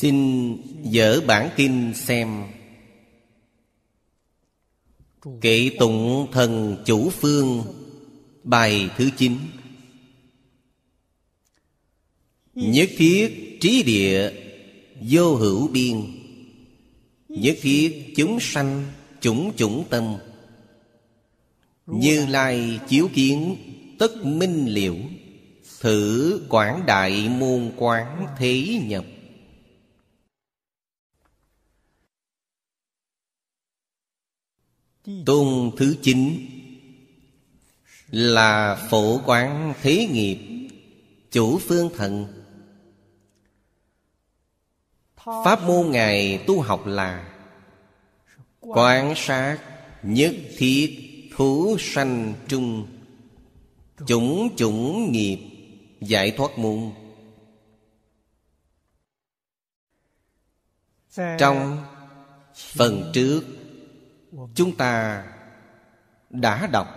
xin dở bản kinh xem. Kệ tụng thần chủ phương, bài thứ chín. Nhất thiết trí địa, vô hữu biên. Nhất thiết chúng sanh, chủng chủng tâm. Như lai chiếu kiến, tất minh liễu. Thử quảng đại môn quán thế nhập. Tôn thứ chín là phổ quán thế nghiệp, chủ phương thần. Pháp môn ngài tu học là quan sát nhất thiết thú sanh trung, chủng chủng nghiệp giải thoát môn. Trong phần trước chúng ta đã đọc.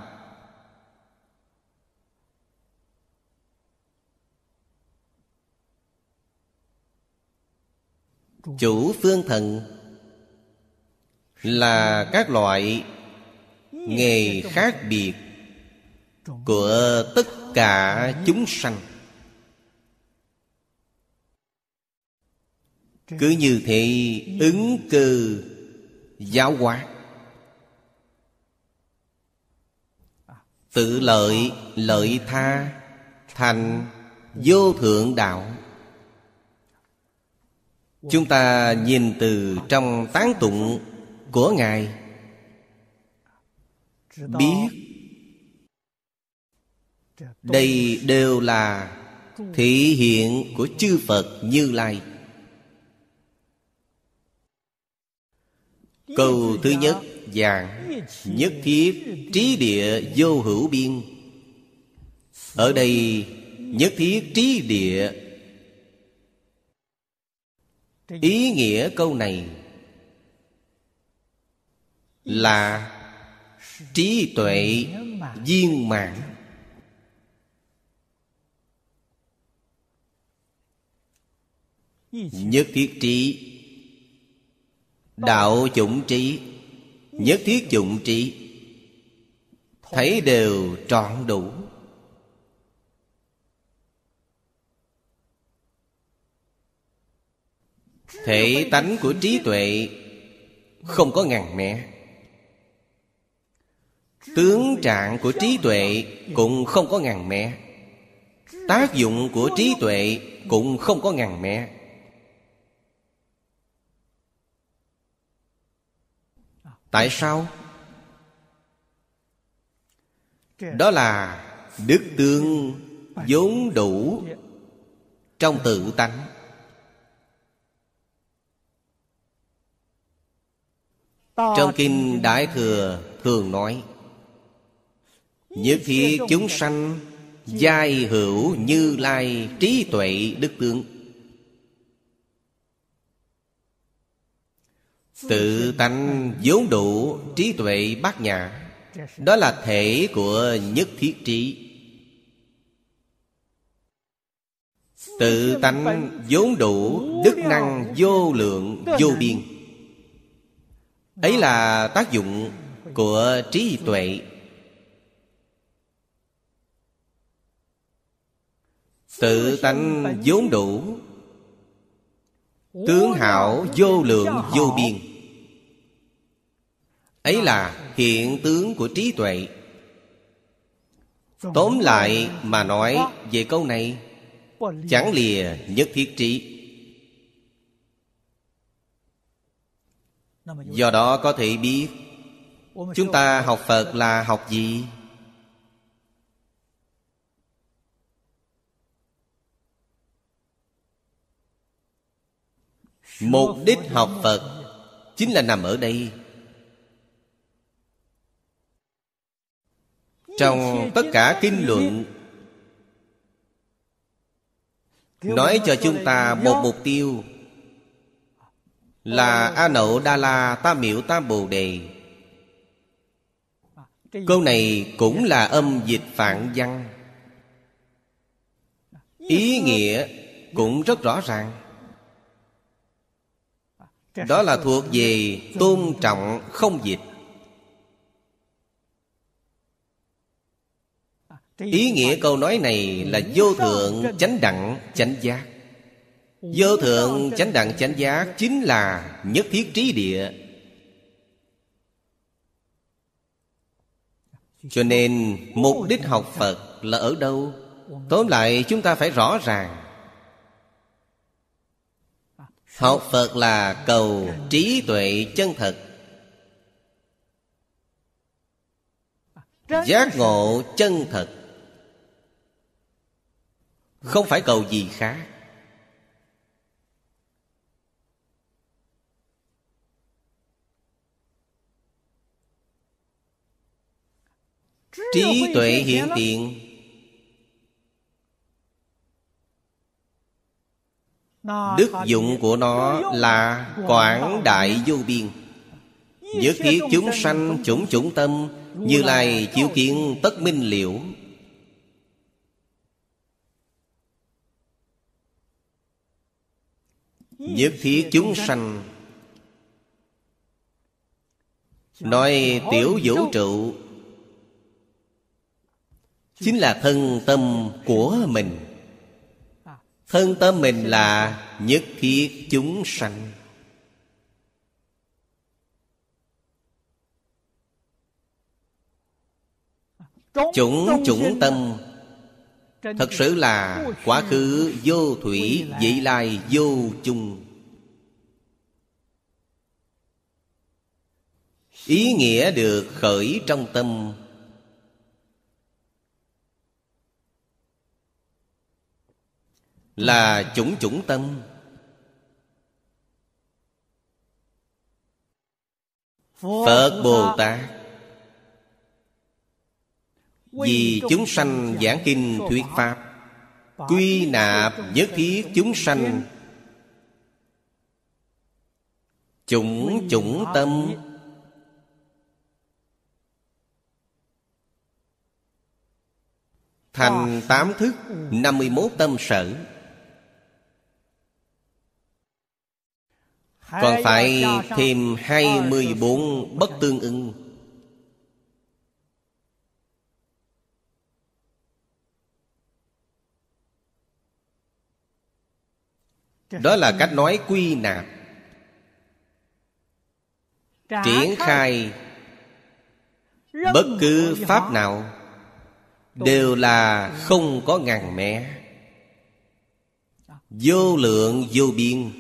Chủ phương thần là các loại nghề khác biệt của tất cả chúng sanh. Cứ như thế, ứng cư giáo hóa. Tự lợi lợi tha, thành vô thượng đạo. Chúng ta nhìn từ trong tán tụng của ngài. Biết đây đều là thể hiện của chư phật như lai. Câu thứ nhất giảng nhất thiết trí địa vô hữu biên. Ở đây, nhất thiết trí địa. Ý nghĩa câu này là trí tuệ viên mãn. Nhất thiết trí, đạo chủng trí nhất thiết dụng trị. Thấy đều trọn đủ. Thể tánh của trí tuệ không có ngàn mẹ tướng trạng của trí tuệ cũng không có ngàn mẹ tác dụng của trí tuệ cũng không có ngàn mẹ tại sao? Đó là đức tương vốn đủ trong tự tánh. Trong kinh đại thừa thường nói, nhất thiết chúng sanh giai hữu như lai trí tuệ đức tướng Tự tánh vốn đủ trí tuệ bát nhã, Đó là thể của nhất thiết trí. Tự tánh vốn đủ đức năng vô lượng, vô biên. Ấy là tác dụng của trí tuệ. Tự tánh vốn đủ, Tướng hảo vô lượng vô biên ấy là hiện tướng của trí tuệ. Tóm lại mà nói về câu này, chẳng lìa nhất thiết trí. Do đó có thể biết, chúng ta học phật là học gì? Mục đích học phật chính là nằm ở đây. Trong tất cả kinh luận, nói cho chúng ta một mục tiêu là a nậu đa la tam miểu tam bồ đề. Câu này cũng là âm dịch phạn văn. Ý nghĩa cũng rất rõ ràng. Đó là thuộc về tôn trọng không dịch. Ý nghĩa câu nói này là vô thượng chánh đẳng chánh giác. Vô thượng chánh đẳng chánh giác chính là nhất thiết trí địa. Cho nên mục đích học phật là ở đâu? Tóm lại chúng ta phải rõ ràng. Học phật là cầu trí tuệ chân thật. Giác ngộ chân thật không phải cầu gì khác. Trí tuệ hiện tiện đức dụng của nó là quảng đại vô biên. Nhất thiết chúng sanh, chủng chủng tâm, như lai chiếu kiến tất minh liễu. Nhất thiết chúng sanh. Nói tiểu vũ trụ, chính là thân tâm của mình. Thân tâm mình là nhất thiết chúng sanh. Chủng chủng tâm thật sự là quá khứ vô thủy, vị lai vô chung. Ý nghĩa được khởi trong tâm. Là chủng chủng tâm. Phật bồ tát vì chúng sanh giảng kinh thuyết pháp, quy nạp nhất thiết chúng sanh. Chủng chủng tâm. Thành tám thức, năm mươi mốt tâm sở. Còn phải thêm 24 bất tương ưng Đó là cách nói quy nạp. Triển khai Bất cứ pháp nào Đều là không có ngàn mé Vô lượng vô biên.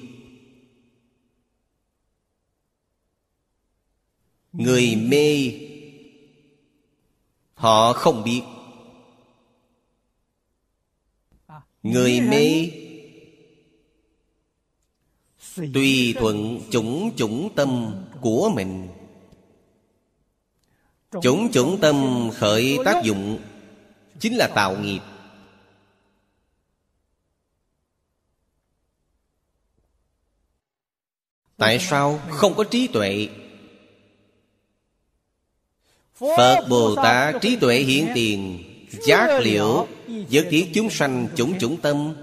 Người mê họ không biết. Người mê tùy thuận chủng chủng tâm của mình chủng chủng tâm khởi tác dụng chính là tạo nghiệp. Tại sao không có trí tuệ? Phật Bồ Tát trí tuệ hiển tiền Giác liễu Nhất thiết chúng sanh chủng chủng tâm.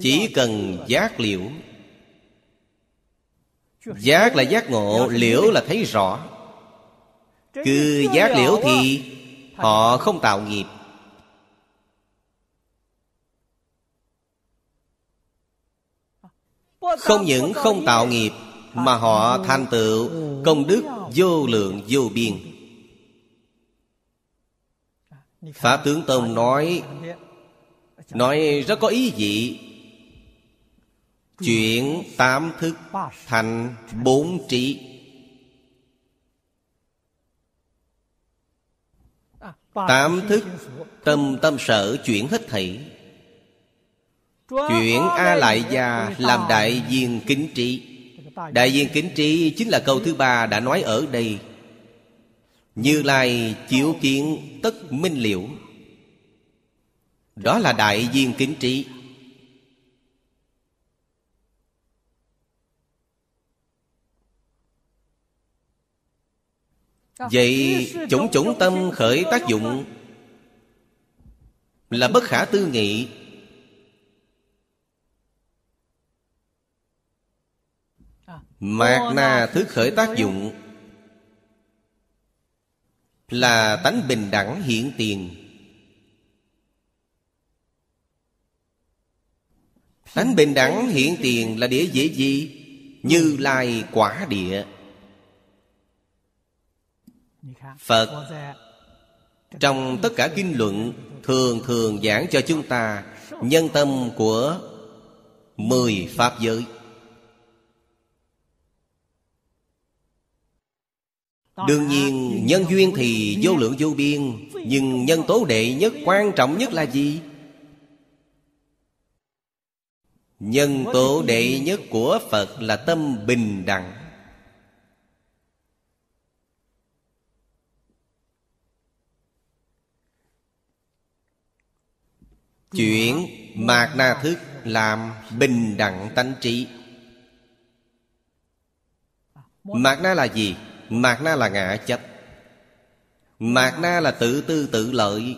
Chỉ cần giác liễu Giác là giác ngộ, Liễu là thấy rõ. Cứ giác liễu thì Họ không tạo nghiệp. Không những không tạo nghiệp, Mà họ thành tựu Công đức vô lượng, vô biên. Pháp Tướng Tông nói Nói rất có ý vị. Chuyển tám thức thành bốn trí. Tám thức tâm tâm sở chuyển hết thảy. Chuyển A Lại Gia làm đại viên kính trí. Đại viên kính trí chính là câu thứ ba đã nói ở đây. Như Lai chiếu kiến tất minh liễu. Đó là đại viên kính trí. Vậy chủng chủng tâm khởi tác dụng Là bất khả tư nghị. Mạt na thức khởi tác dụng Là tánh bình đẳng hiện tiền. Tánh bình đẳng hiện tiền là địa dễ gì? Như lai quả địa Phật. Trong tất cả kinh luận Thường thường giảng cho chúng ta Nhân tâm của Mười Pháp giới. Đương nhiên nhân duyên thì vô lượng vô biên Nhưng nhân tố đệ nhất quan trọng nhất là gì? Nhân tố đệ nhất của Phật là tâm bình đẳng Chuyển mạt na thức làm bình đẳng tánh trí Mạt na là gì? Mạt na là ngã chấp Mạt na là tự tư tự lợi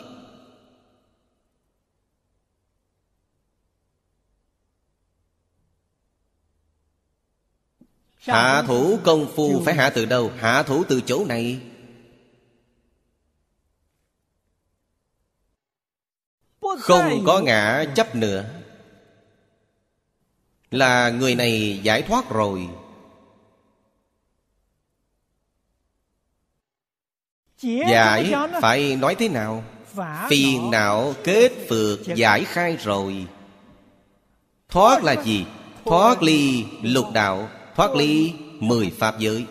Hạ thủ công phu phải hạ từ đâu? Hạ thủ từ chỗ này Không có ngã chấp nữa Là người này giải thoát rồi. Giải phải nói thế nào? Phiền não kết phược giải khai rồi. Thoát là gì? Thoát ly lục đạo, Thoát ly mười pháp giới.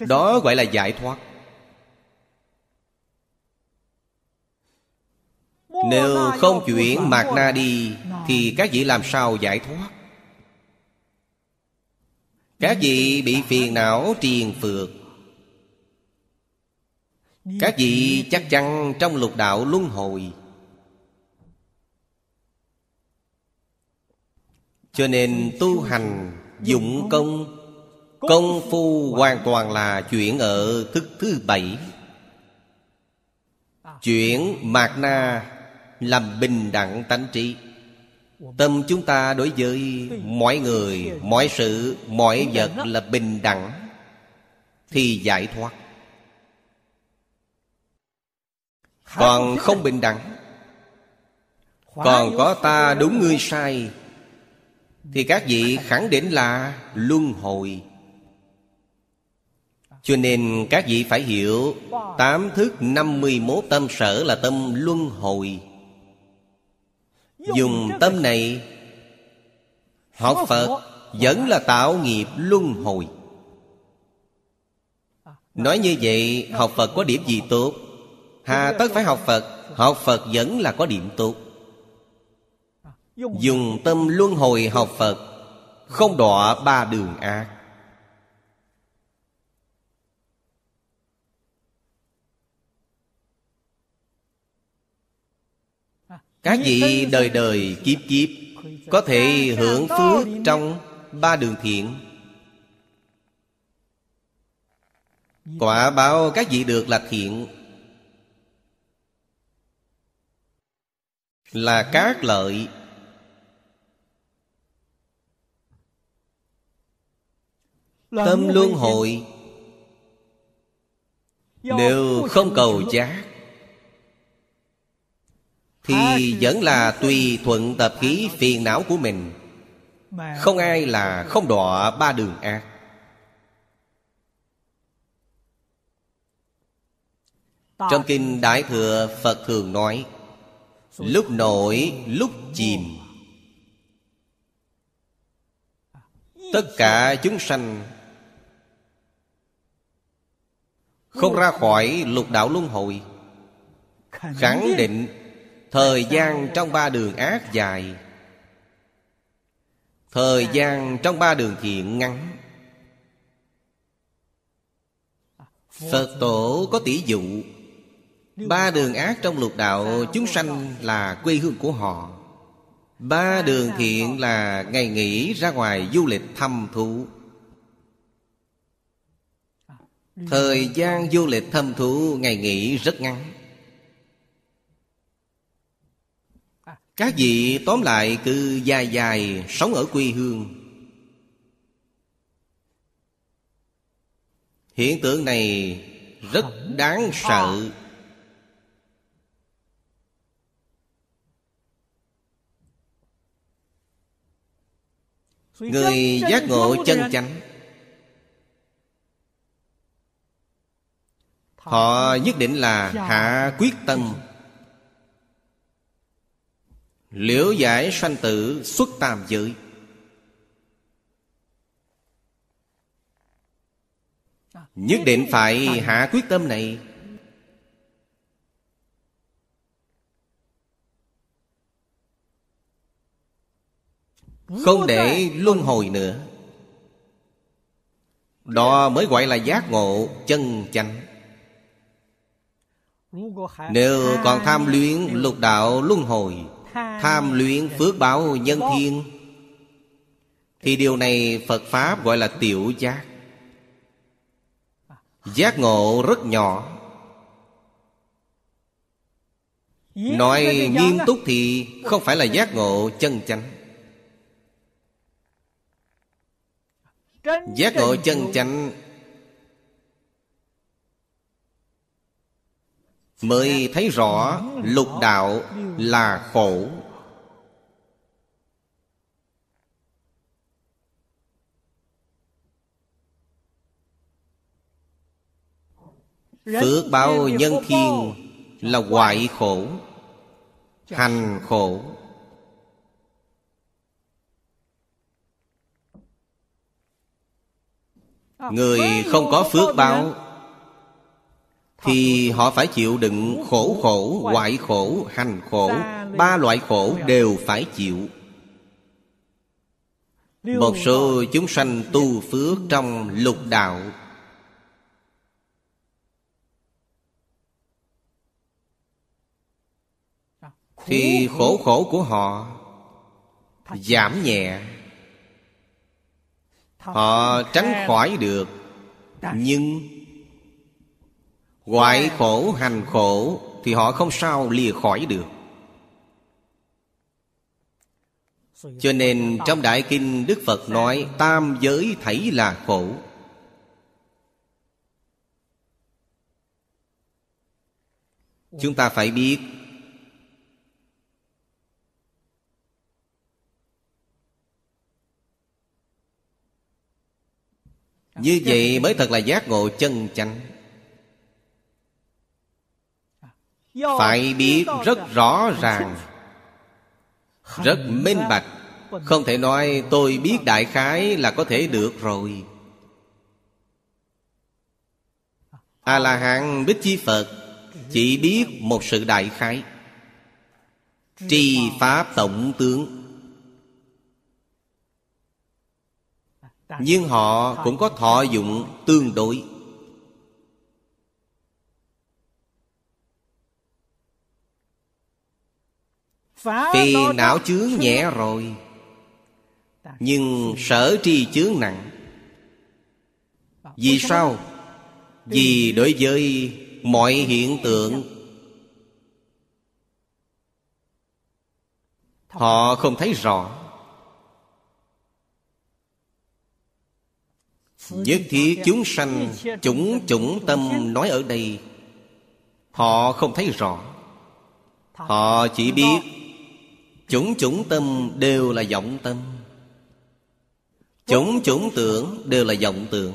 Đó gọi là giải thoát. Nếu không chuyển mạt na đi, Thì các vị làm sao giải thoát? Các vị bị phiền não triền phược. Các vị chắc chắn trong lục đạo luân hồi. Cho nên tu hành, dụng công Công phu hoàn toàn là chuyển ở thức thứ bảy. Chuyển mạt na làm bình đẳng tánh trí. Tâm chúng ta đối với mọi người, mọi sự, mọi vật là bình đẳng Thì giải thoát. Còn không bình đẳng Còn có ta đúng ngươi sai Thì các vị khẳng định là luân hồi. Cho nên các vị phải hiểu Tám thức năm mươi mốt tâm sở là tâm luân hồi. Dùng tâm này. Học Phật Vẫn là tạo nghiệp luân hồi. Nói như vậy Học Phật có điểm gì tốt? Hà tất phải học Phật. Học Phật vẫn là có điểm tốt. Dùng tâm luân hồi học Phật Không đọa ba đường ác Các vị đời đời kiếp kiếp Có thể hưởng phước trong ba đường thiện. Quả báo các vị được là thiện Là các lợi. Tâm luân hồi. Nếu không cầu giác thì vẫn là tùy thuận tập khí phiền não của mình. Không ai là không đọa ba đường ác. Trong Kinh Đại Thừa, Phật thường nói, Lúc nổi, lúc chìm. Tất cả chúng sanh Không ra khỏi lục đạo luân hồi, Khẳng định Thời gian trong ba đường ác dài. Thời gian trong ba đường thiện ngắn. Phật tổ có tỷ dụ. Ba đường ác trong lục đạo Chúng sanh là quê hương của họ. Ba đường thiện là ngày nghỉ ra ngoài du lịch thăm thú. Thời gian du lịch thăm thú ngày nghỉ rất ngắn. Các vị tóm lại cứ dài dài sống ở quê hương. Hiện tượng này rất đáng sợ. Người giác ngộ chân chánh, Họ nhất định là hạ quyết tâm. Liễu giải sanh tử xuất tam giới. Nhất định phải hạ quyết tâm này. Không để luân hồi nữa. Đó mới gọi là giác ngộ chân chánh. Nếu còn tham luyện lục đạo luân hồi Tham luyện phước báo nhân thiên. Thì điều này Phật Pháp gọi là tiểu giác. Giác ngộ rất nhỏ. Nói nghiêm túc thì không phải là giác ngộ chân chánh. Giác ngộ chân chánh Mới thấy rõ lục đạo là khổ. Phước báo nhân thiên là hoại khổ, Hành khổ. Người không có phước báo thì họ phải chịu đựng khổ khổ, hoại khổ, hành khổ Ba loại khổ đều phải chịu. Một số chúng sanh tu phước trong lục đạo. Thì khổ khổ của họ Giảm nhẹ. Họ tránh khỏi được Nhưng Ngoại khổ hành khổ Thì họ không sao lìa khỏi được. Cho nên trong Đại Kinh Đức Phật nói Tam giới thảy là khổ. Chúng ta phải biết Như vậy mới thật là giác ngộ chân chánh Phải biết rất rõ ràng. Rất minh bạch. Không thể nói tôi biết đại khái là có thể được rồi. A-la-hán Bích Chi Phật Chỉ biết một sự đại khái. Tri Pháp Tổng Tướng. Nhưng họ cũng có thọ dụng tương đối Vì não chướng nhẹ rồi Nhưng sở tri chướng nặng. Vì sao? Vì đối với mọi hiện tượng. Họ không thấy rõ. Nhất thiết chúng sanh Chủng chủng tâm nói ở đây Họ không thấy rõ. Họ chỉ biết Chủng chủng tâm đều là vọng tâm. Chủng chủng tưởng đều là vọng tưởng.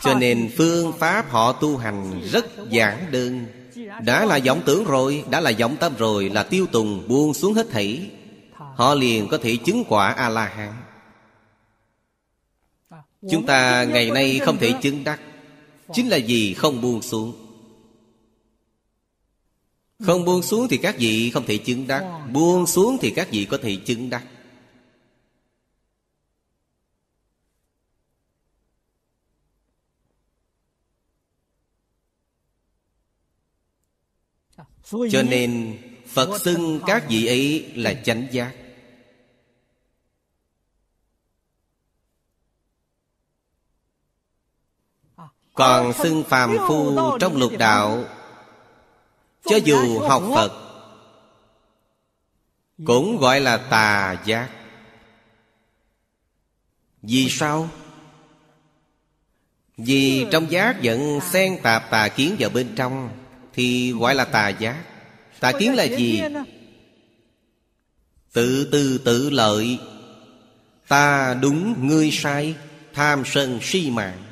Cho nên phương pháp họ tu hành rất giản đơn. Đã là vọng tưởng rồi, Đã là vọng tâm rồi Là tiêu tùng buông xuống hết thảy. Họ liền có thể chứng quả A-la-hán. Chúng ta ngày nay không thể chứng đắc. Chính là gì không buông xuống. Không buông xuống thì các vị không thể chứng đắc. Buông xuống thì các vị có thể chứng đắc. Cho nên Phật xưng các vị ấy là chánh giác Còn xưng phàm phu trong lục đạo, Cho dù học Phật, Cũng gọi là tà giác Vì sao? Vì trong giác giận xen tạp tà kiến vào bên trong, Thì gọi là tà giác Tà kiến là gì? Tự tư tự lợi Ta đúng ngươi sai, Tham sân si mạng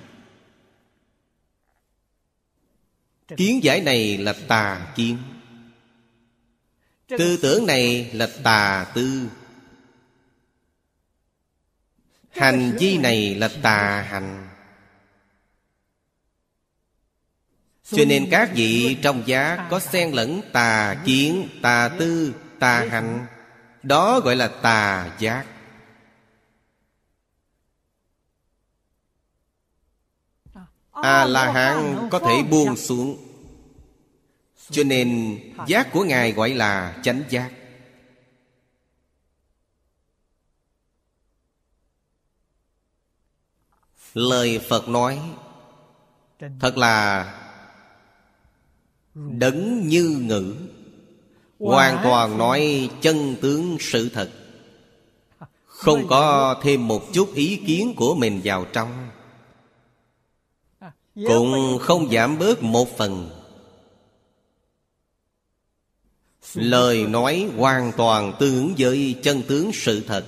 Kiến giải này là tà kiến. Tư tưởng này là tà tư. Hành vi này là tà hành. Cho nên các vị trong giá có xen lẫn tà kiến, tà tư, tà hành. Đó gọi là tà giác. A-la-hán có thể buông xuống. Cho nên giác của Ngài gọi là chánh giác. Lời Phật nói Thật là Đấng như ngữ Hoàn toàn nói chân tướng sự thật. Không có thêm một chút ý kiến của mình vào trong cũng không giảm bớt một phần. Lời nói hoàn toàn tương ứng với chân tướng sự thật.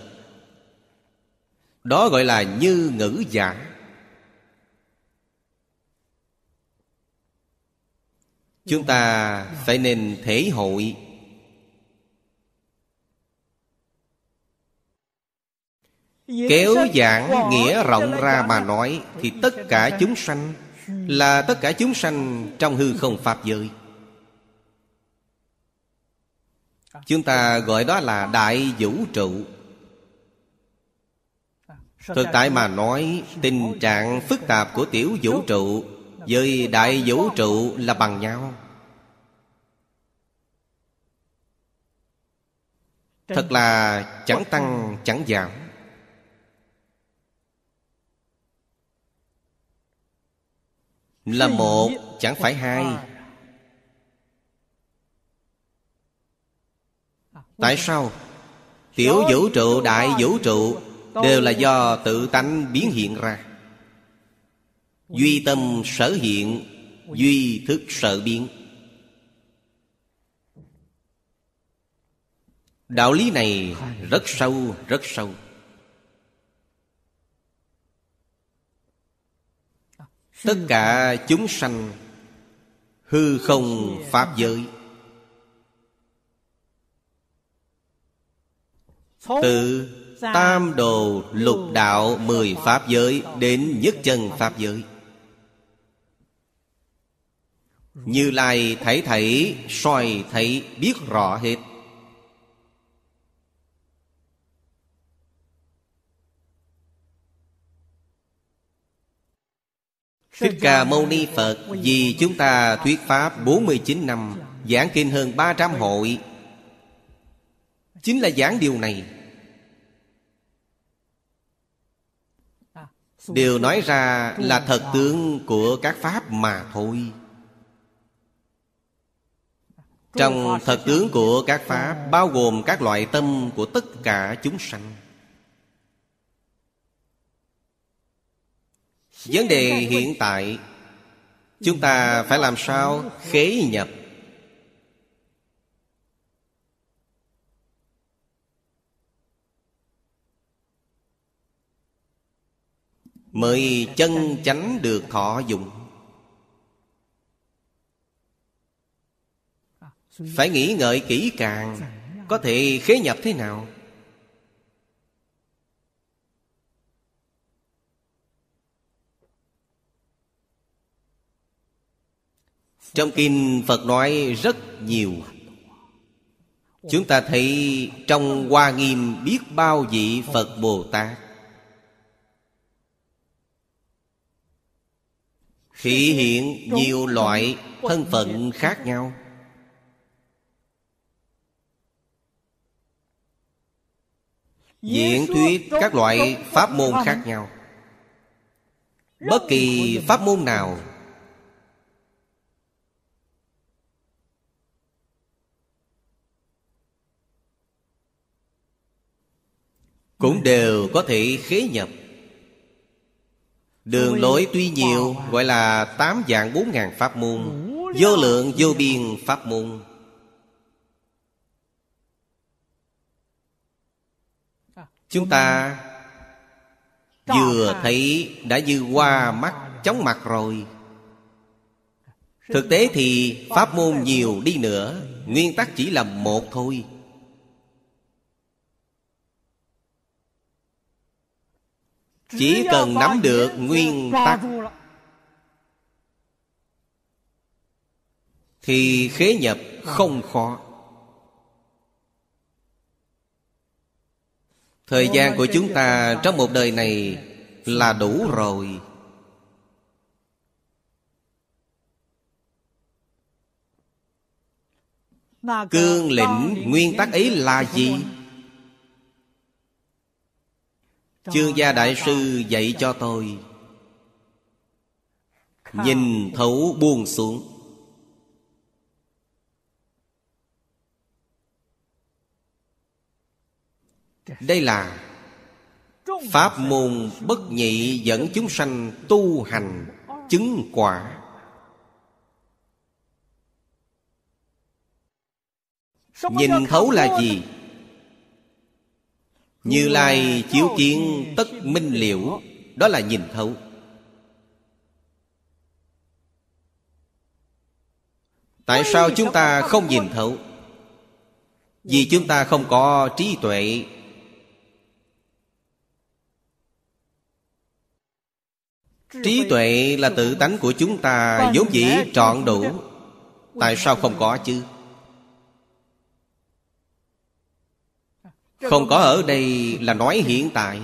Đó gọi là như ngữ giả. Chúng ta phải nên thể hội. Kéo giảng nghĩa rộng ra mà nói Thì tất cả chúng sanh là tất cả chúng sanh trong hư không pháp giới. Chúng ta gọi đó là đại vũ trụ. Thực tại mà nói, tình trạng phức tạp của tiểu vũ trụ với đại vũ trụ là bằng nhau. Thật là chẳng tăng, chẳng giảm. Là một chẳng phải hai. Tại sao? Tiểu vũ trụ, đại vũ trụ Đều là do tự tánh biến hiện ra. Duy tâm sở hiện Duy thức sở biến. Đạo lý này rất sâu, rất sâu. Tất cả chúng sanh hư không pháp giới. Từ tam đồ lục đạo mười pháp giới đến nhất chân pháp giới. Như lai thấy thấy, soi thấy, biết rõ hết. Thích Ca Mâu Ni Phật, Vì chúng ta thuyết Pháp 49 năm, Giảng kinh hơn 300 hội. Chính là giảng điều này. Điều nói ra là thật tướng của các Pháp mà thôi. Trong thật tướng của các Pháp, Bao gồm các loại tâm của tất cả chúng sanh. Vấn đề hiện tại, chúng ta phải làm sao khế nhập? Mới chân chánh được thọ dụng. Phải nghĩ ngợi kỹ càng, có thể khế nhập thế nào? Trong kinh Phật nói rất nhiều. Chúng ta thấy trong Hoa Nghiêm biết bao vị Phật Bồ Tát. Thị hiện nhiều loại thân phận khác nhau. Diễn thuyết các loại pháp môn khác nhau. Bất kỳ pháp môn nào Cũng đều có thể khế nhập. Đường lối tuy nhiều Gọi là tám dạng bốn ngàn pháp môn Vô lượng vô biên pháp môn. Chúng ta Vừa thấy đã như qua mắt chóng mặt rồi. Thực tế thì pháp môn nhiều đi nữa Nguyên tắc chỉ là một thôi Chỉ cần nắm được nguyên tắc. Thì khế nhập không khó. Thời gian của chúng ta trong một đời này là đủ rồi. Cương lĩnh nguyên tắc ấy là gì? Chương gia đại sư dạy cho tôi. Nhìn thấu buông xuống. Đây là Pháp môn bất nhị dẫn chúng sanh tu hành chứng quả. Nhìn thấu là gì? Như Lai chiếu kiến tất minh liễu, Đó là nhìn thấu Tại sao chúng ta không nhìn thấu? Vì chúng ta không có trí tuệ Trí tuệ là tự tánh của chúng ta, vốn dĩ trọn đủ Tại sao không có chứ? Không có ở đây là nói hiện tại.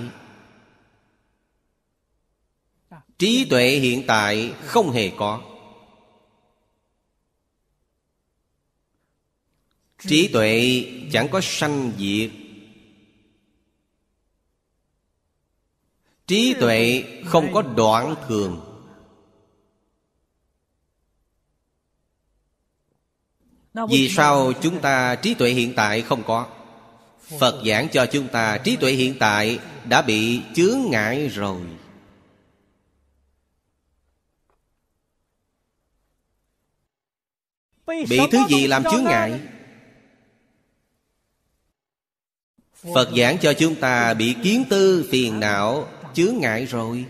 Trí tuệ hiện tại không hề có. Trí tuệ chẳng có sanh diệt. Trí tuệ không có đoạn thường. Vì sao chúng ta trí tuệ hiện tại không có? Phật giảng cho chúng ta, trí tuệ hiện tại đã bị chướng ngại rồi. Bị thứ gì làm chướng ngại? Phật giảng cho chúng ta bị kiến tư phiền não, chướng ngại rồi.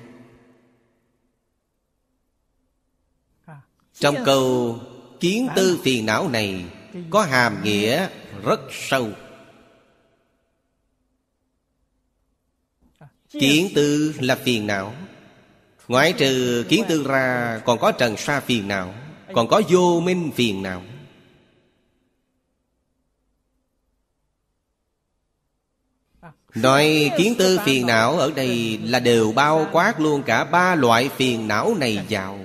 Trong câu kiến tư phiền não này Có hàm nghĩa rất sâu. Kiến tư là phiền não. Ngoại trừ kiến tư ra, Còn có trần sa phiền não, Còn có vô minh phiền não. Nói kiến tư phiền não ở đây Là đều bao quát luôn cả ba loại phiền não này vào.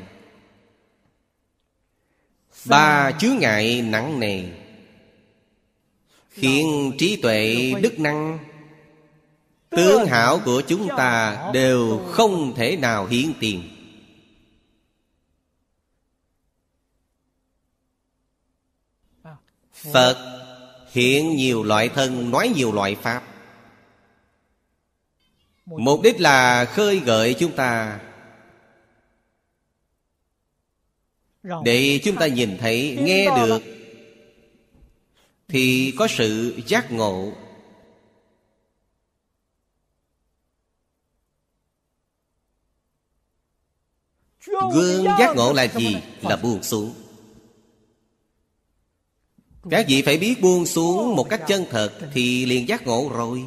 Ba chứa ngại nặng nề. Khiến trí tuệ, đức năng Tướng hảo của chúng ta đều không thể nào hiển tiền. Phật hiện nhiều loại thân nói nhiều loại Pháp. Mục đích là khơi gợi chúng ta. Để chúng ta nhìn thấy, nghe được Thì có sự giác ngộ. Gương giác ngộ là gì? Là buông xuống? Các vị phải biết buông xuống một cách chân thật Thì liền giác ngộ rồi.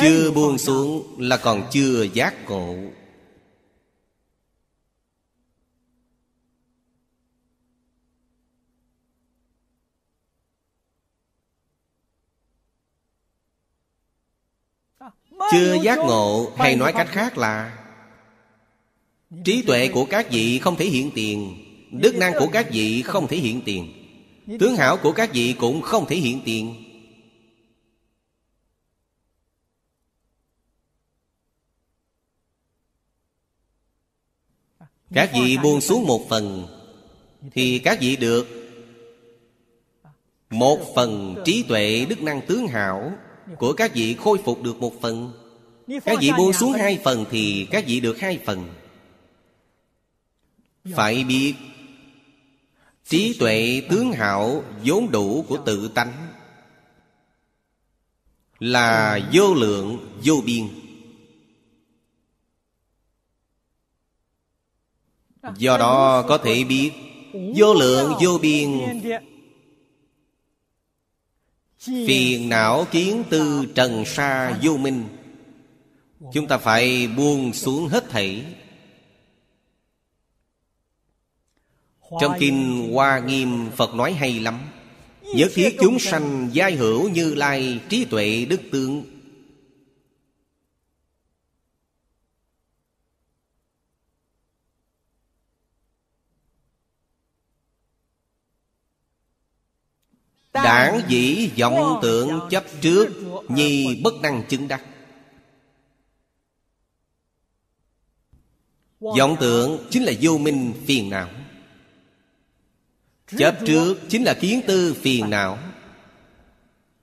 Chưa buông xuống là còn chưa giác ngộ chưa giác ngộ hay nói cách khác là trí tuệ của các vị không thể hiện tiền đức năng của các vị không. thể hiện tiền tướng hảo của các vị cũng không thể hiện tiền. Các vị buông xuống một phần thì các vị được một phần trí tuệ đức năng tướng hảo. Của các vị khôi phục được một phần. Các vị buông xuống hai phần Thì các vị được hai phần. Phải biết Trí tuệ tướng hảo vốn đủ của tự tánh Là vô lượng vô biên. Do đó có thể biết Vô lượng vô biên Phiền não kiến tư trần sa vô minh. Chúng ta phải buông xuống hết thảy. Trong Kinh Hoa Nghiêm, Phật nói hay lắm. Nhất thiết chúng sanh giai hữu như lai trí tuệ đức tướng. Đảng dĩ vọng tượng chấp trước, Nhi bất năng chứng đắc. Vọng tượng chính là vô minh phiền não. Chấp trước chính là kiến tư phiền não.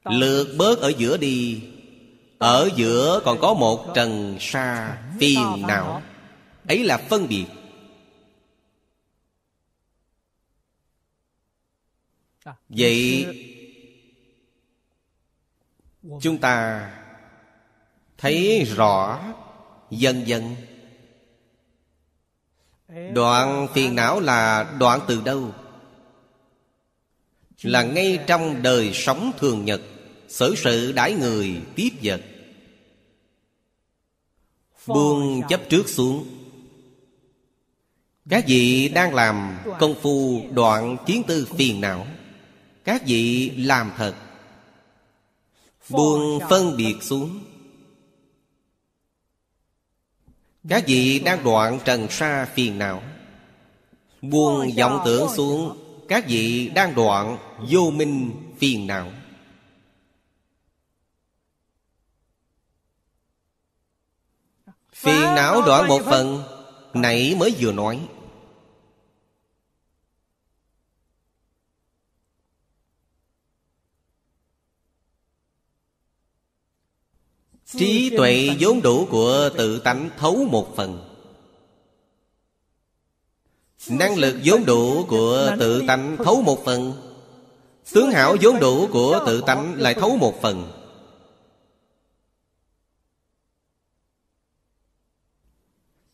Lượt bớt ở giữa đi, Ở giữa còn có một trần sa phiền não. Ấy là phân biệt. Vậy Chúng ta Thấy rõ Dần dần. Đoạn phiền não là đoạn từ đâu? Là ngay trong đời sống thường nhật Sở sự đãi người tiếp vật. Buông chấp trước xuống. Các vị đang làm công phu đoạn kiến tư phiền não Các vị làm thật. Buông phân biệt xuống. Các vị đang đoạn trần sa phiền não. Buông vọng tưởng xuống. Các vị đang đoạn vô minh phiền não. Phiền não đoạn một phần Nãy mới vừa nói Trí tuệ vốn đủ của tự tánh thấu một phần. Năng lực vốn đủ của tự tánh thấu một phần. Tướng hảo vốn đủ của tự tánh lại thấu một phần.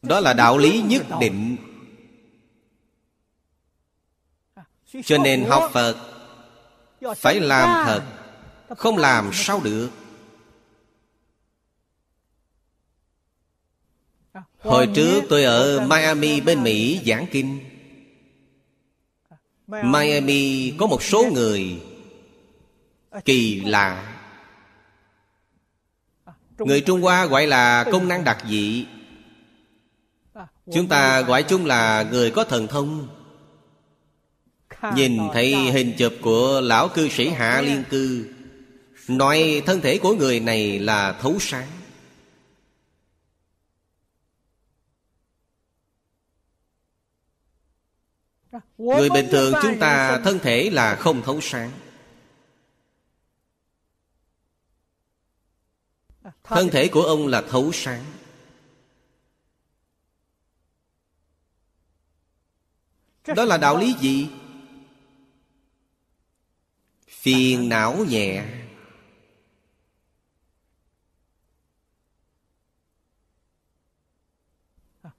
Đó là đạo lý nhất định. Cho nên học Phật Phải làm thật Không làm sao được Hồi trước tôi ở Miami bên Mỹ giảng kinh. Miami có một số người Kỳ lạ. Người Trung Hoa gọi là công năng đặc dị. Chúng ta gọi chung là người có thần thông. Nhìn thấy hình chụp của lão cư sĩ Hạ Liên Cư, Nói thân thể của người này là thấu sáng. Người bình thường chúng ta thân thể là không thấu sáng. Thân thể của ông là thấu sáng. Đó là đạo lý gì? Phiền não nhẹ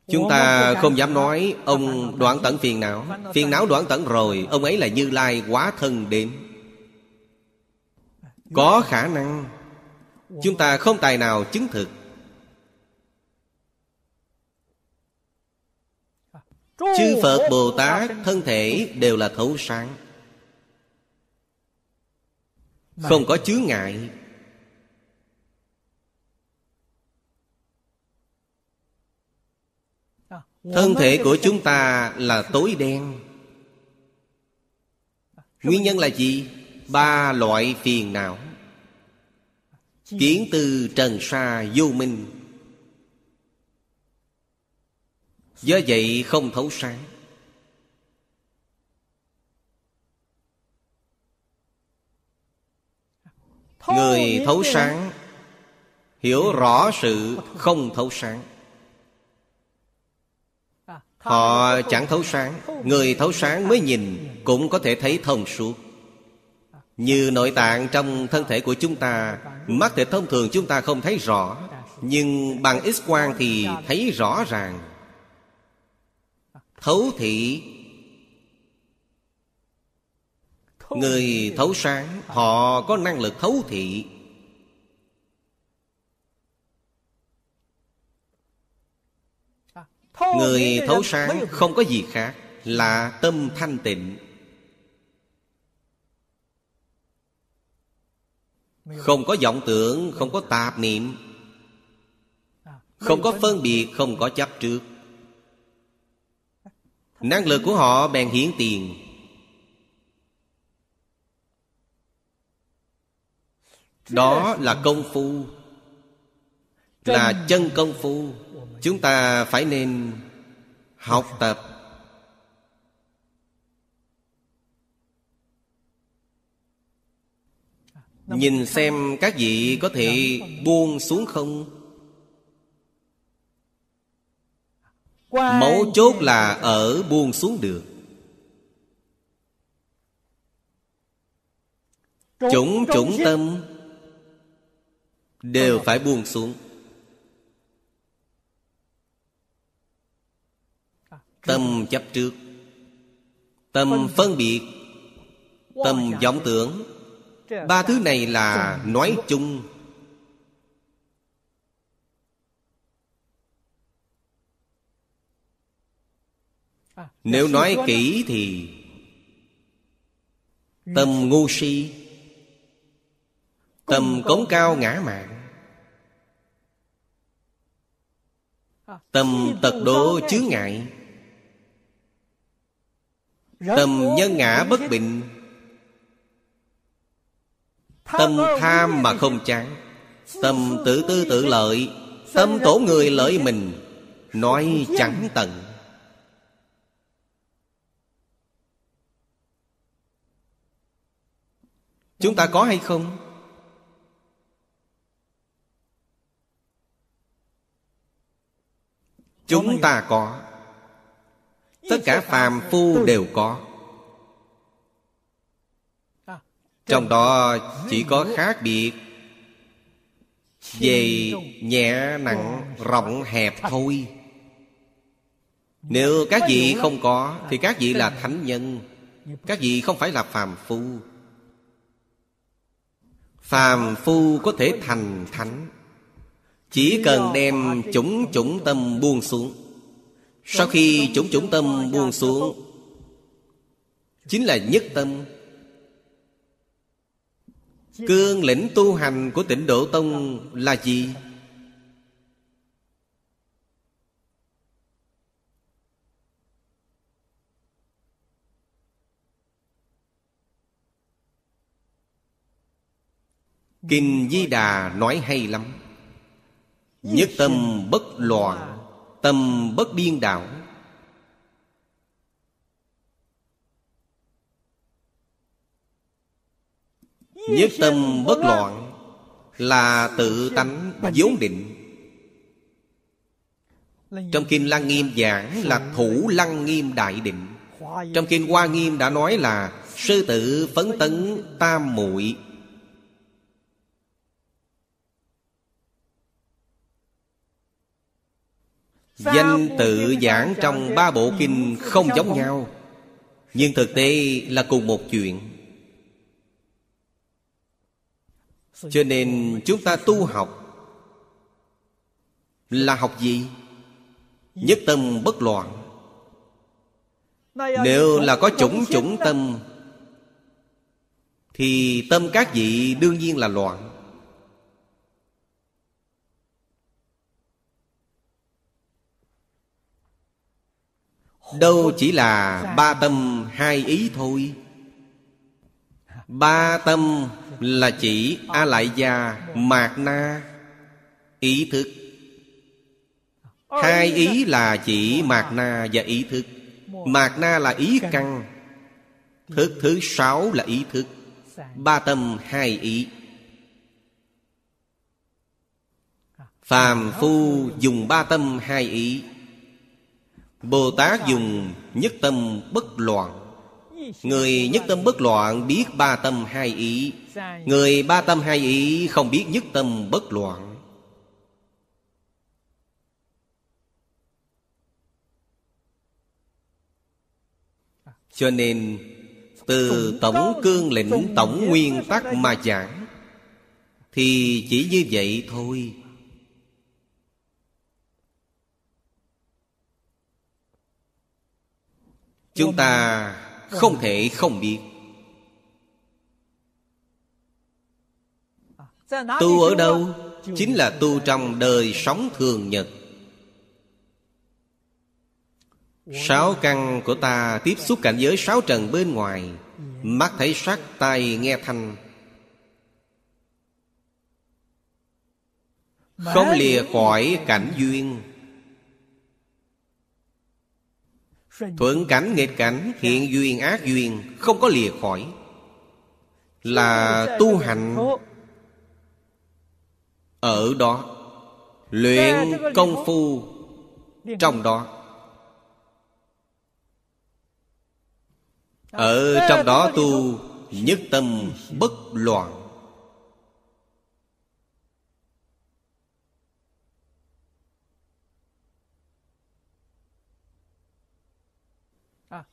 Chúng ta không dám nói Ông đoạn tận phiền não. Phiền não đoạn tận rồi, Ông ấy là Như Lai quá thân đến. Có khả năng Chúng ta không tài nào chứng thực. Chư Phật Bồ Tát thân thể đều là thấu sáng. Không có chướng ngại. Thân thể của chúng ta là tối đen. Nguyên nhân là gì? Ba loại phiền não. Kiến từ trần sa vô minh. Do vậy không thấu sáng. Người thấu sáng Hiểu rõ sự không thấu sáng Họ chẳng thấu sáng, Người thấu sáng mới nhìn, Cũng có thể thấy thông suốt. Như nội tạng trong thân thể của chúng ta, Mắt thể thông thường chúng ta không thấy rõ, Nhưng bằng x-quang thì thấy rõ ràng. Thấu thị. Người thấu sáng, Họ có năng lực thấu thị. Người thấu sáng không có gì khác Là tâm thanh tịnh. Không có vọng tưởng Không có tạp niệm. Không có phân biệt Không có chấp trước. Năng lực của họ bèn hiển tiền. Đó là công phu Là chân công phu Chúng ta phải nên học tập. Nhìn xem các vị có thể buông xuống không? Mấu chốt là ở buông xuống được. Chủng chủng tâm Đều phải buông xuống. Tâm chấp trước. Tâm phân biệt Tâm vọng tưởng. Ba thứ này là nói chung. Nếu nói kỹ thì Tâm ngu si. Tâm cống cao ngã mạng. Tâm tật độ chướng ngại Tâm nhân ngã bất bình. Tâm tham mà không chán. Tâm tự tư tự lợi. Tâm tổ người lợi mình. Nói chẳng tận. Chúng ta có hay không? Chúng ta có Tất cả phàm phu đều có. Trong đó chỉ có khác biệt. Về nhẹ nặng rộng hẹp thôi. Nếu các vị không có, Thì các vị là thánh nhân. Các vị không phải là phàm phu. Phàm phu có thể thành thánh. Chỉ cần đem chủng chủng tâm buông xuống. Sau khi chủng chủng tâm buông xuống, Chính là nhất tâm. Cương lĩnh tu hành của tịnh Độ Tông là gì? Kinh Di Đà nói hay lắm. Nhất tâm bất loạn. Tâm bất điên đảo. Nhất tâm bất loạn Là tự tánh vốn định. Trong Kinh Lăng Nghiêm giảng là thủ Lăng Nghiêm Đại Định. Trong Kinh Hoa Nghiêm đã nói là Sư tử phấn tấn tam muội. Danh tự giảng trong ba bộ kinh không giống nhau. Nhưng thực tế là cùng một chuyện. Cho nên chúng ta tu học Là học gì? Nhất tâm bất loạn. Nếu là có chủng chủng tâm Thì tâm các vị đương nhiên là loạn Đâu chỉ là ba tâm hai ý thôi. Ba tâm là chỉ A Lại Gia Mạc Na Ý thức. Hai ý là chỉ mạt na và ý thức. Mạt na là ý căn, Thức thứ sáu là ý thức. Ba tâm hai ý. Phàm phu dùng ba tâm hai ý. Bồ Tát dùng nhất tâm bất loạn. Người nhất tâm bất loạn biết ba tâm hai ý. Người ba tâm hai ý không biết nhất tâm bất loạn. Cho nên, Từ tổng cương lĩnh tổng nguyên tắc mà giảng, Thì chỉ như vậy thôi. Chúng ta không thể không biết. Tu ở đâu? Chính là tu trong đời sống thường nhật. Sáu căn của ta tiếp xúc cảnh giới sáu trần bên ngoài. Mắt thấy sắc, tai nghe thanh. Không lìa khỏi cảnh duyên. Thuận cảnh nghịch cảnh, Hiện duyên ác duyên, Không có lìa khỏi. Là tu hành Ở đó, Luyện công phu Trong đó. Ở trong đó tu Nhất tâm bất loạn.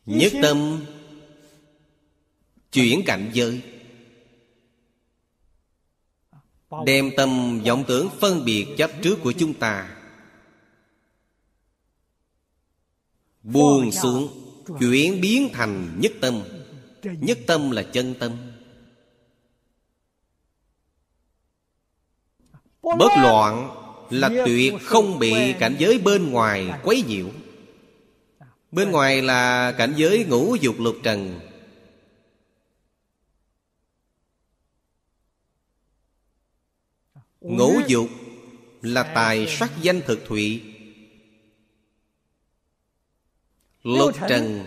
Nhất tâm Chuyển cảnh giới. Đem tâm vọng tưởng phân biệt chấp trước của chúng ta. Buông xuống Chuyển biến thành nhất tâm. Nhất tâm là chân tâm. Bất loạn là tuyệt không bị cảnh giới bên ngoài quấy nhiễu Bên ngoài là cảnh giới ngũ dục lục trần. Ngũ dục là tài sắc danh thực thụy. Lục trần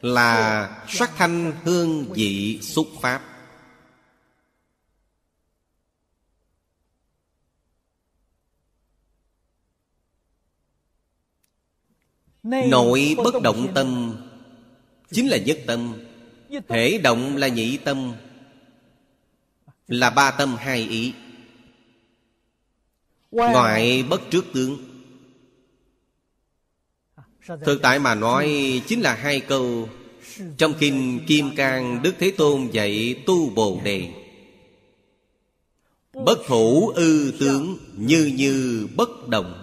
là sắc thanh hương vị xúc pháp Nội bất động tâm Chính là nhất tâm. Thể động là nhị tâm Là ba tâm hai ý. Ngoại bất trước tướng. Thực tại mà nói Chính là hai câu. Trong kinh Kim Cang Đức Thế Tôn dạy tu Bồ Đề. Bất thủ ư tướng Như như bất động.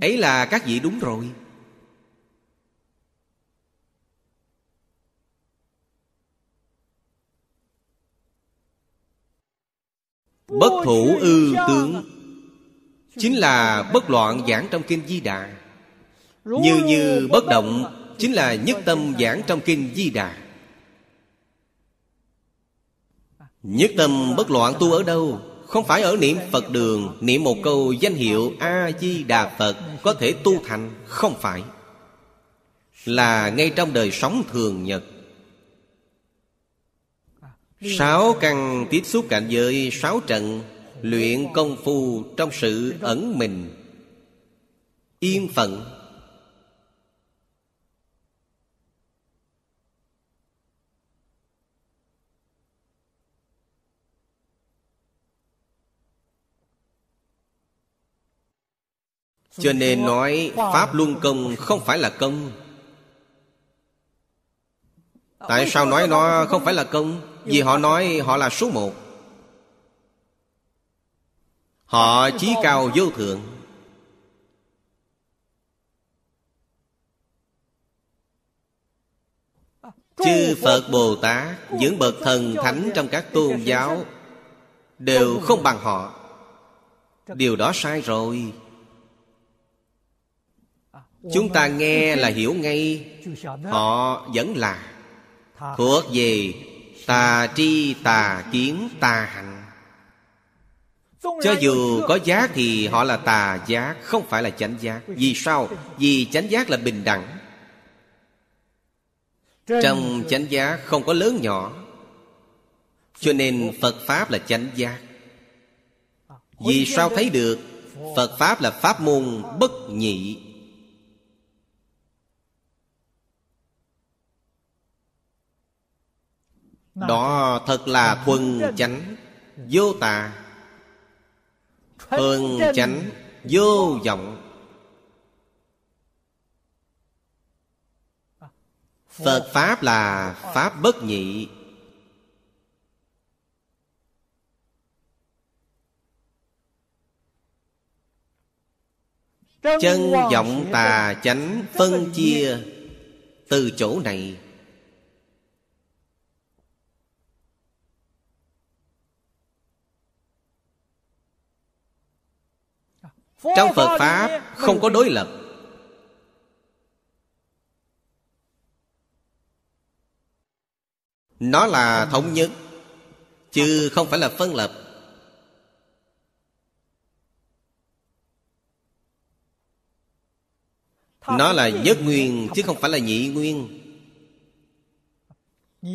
Ấy là các vị đúng rồi Bất thủ ư tướng. Chính là bất loạn giảng trong Kinh Di Đà. Như như bất động Chính là nhất tâm giảng trong Kinh Di Đà. Nhất tâm bất loạn tu ở đâu? Không phải ở niệm Phật đường Niệm một câu danh hiệu A-di-đà Phật Có thể tu thành? Không phải. Là ngay trong đời sống thường nhật Sáu căn tiếp xúc cảnh giới sáu trận Luyện công phu trong sự ẩn mình. Yên phận. Cho nên nói Pháp Luân Công không phải là công. Tại sao nói nó không phải là công vì họ nói họ là số một. Họ chí cao vô thượng. Chư Phật Bồ Tát, Những bậc thần thánh trong các tôn giáo Đều không bằng họ. Điều đó sai rồi. Chúng ta nghe là hiểu ngay, Họ vẫn là Thuộc về tà tri, tà kiến, tà hạnh. Cho dù có giác thì họ là tà giác Không phải là chánh giác Vì sao? Vì chánh giác là bình đẳng. Trong chánh giác không có lớn nhỏ, Cho nên Phật Pháp là chánh giác. Vì sao thấy được? Phật Pháp là Pháp môn bất nhị. Đó thật là thuần chánh Vô tà. Thuần chánh Vô vọng. Phật Pháp là Pháp bất nhị. Chân vọng tà chánh phân chia Từ chỗ này Trong Phật Pháp không có đối lập. Nó là thống nhất Chứ không phải là phân lập. Nó là nhất nguyên chứ không phải là nhị nguyên.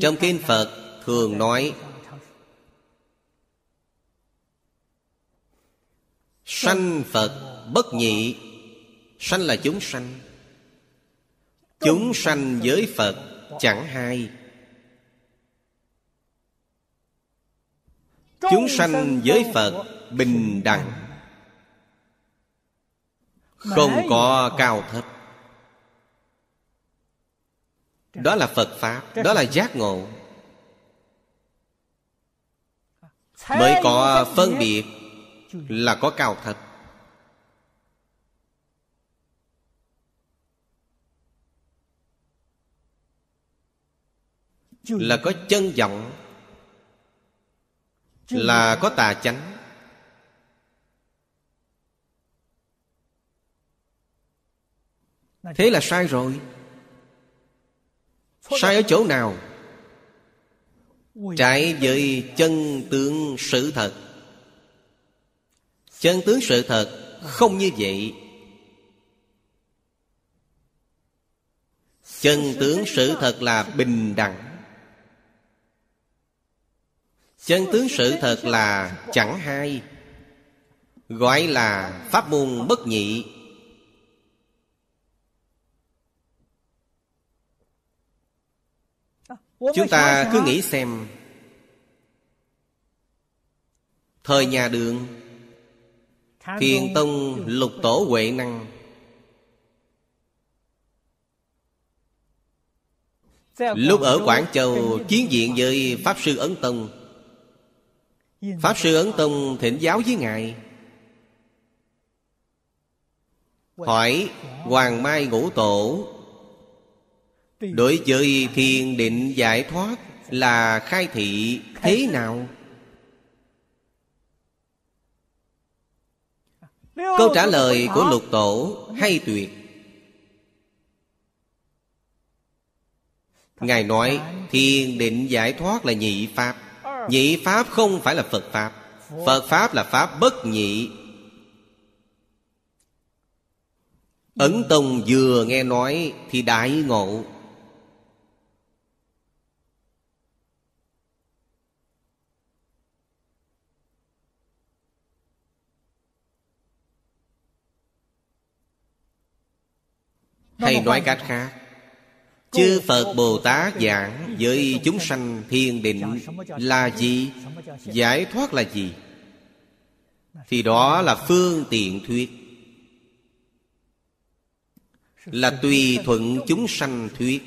Trong kinh Phật thường nói Sanh Phật bất nhị. Sanh là chúng sanh. Chúng sanh với Phật chẳng hai. Chúng sanh với Phật bình đẳng. Không có cao thấp. Đó là Phật Pháp Đó là giác ngộ. Mới có phân biệt là có cao thấp Là có chân vọng, Là có tà chánh. Thế là sai rồi. Sai ở chỗ nào? Trái với chân tướng sự thật. Chân tướng sự thật không như vậy. Chân tướng sự thật là bình đẳng. Chân tướng sự thật là chẳng hai. Gọi là pháp môn bất nhị. Chúng ta cứ nghĩ xem. Thời nhà đường Thiền Tông lục tổ Huệ Năng. Lúc ở Quảng Châu Chiến diện với Pháp Sư Ấn Tông. Pháp Sư Ấn Tông thỉnh giáo với Ngài. Hỏi Hoàng Mai Ngũ Tổ Đối với thiền định giải thoát Là khai thị thế nào? Câu trả lời của lục tổ hay tuyệt? Ngài nói Thiền định giải thoát là nhị Pháp. Nhị Pháp không phải là Phật Pháp. Phật Pháp là Pháp bất nhị. Ấn Tông vừa nghe nói Thì đại ngộ. Hay nói cách khác. Chư Phật Bồ Tát giảng với chúng sanh thiên định là gì? Giải thoát là gì? Thì đó là phương tiện thuyết. Là tùy thuận chúng sanh thuyết.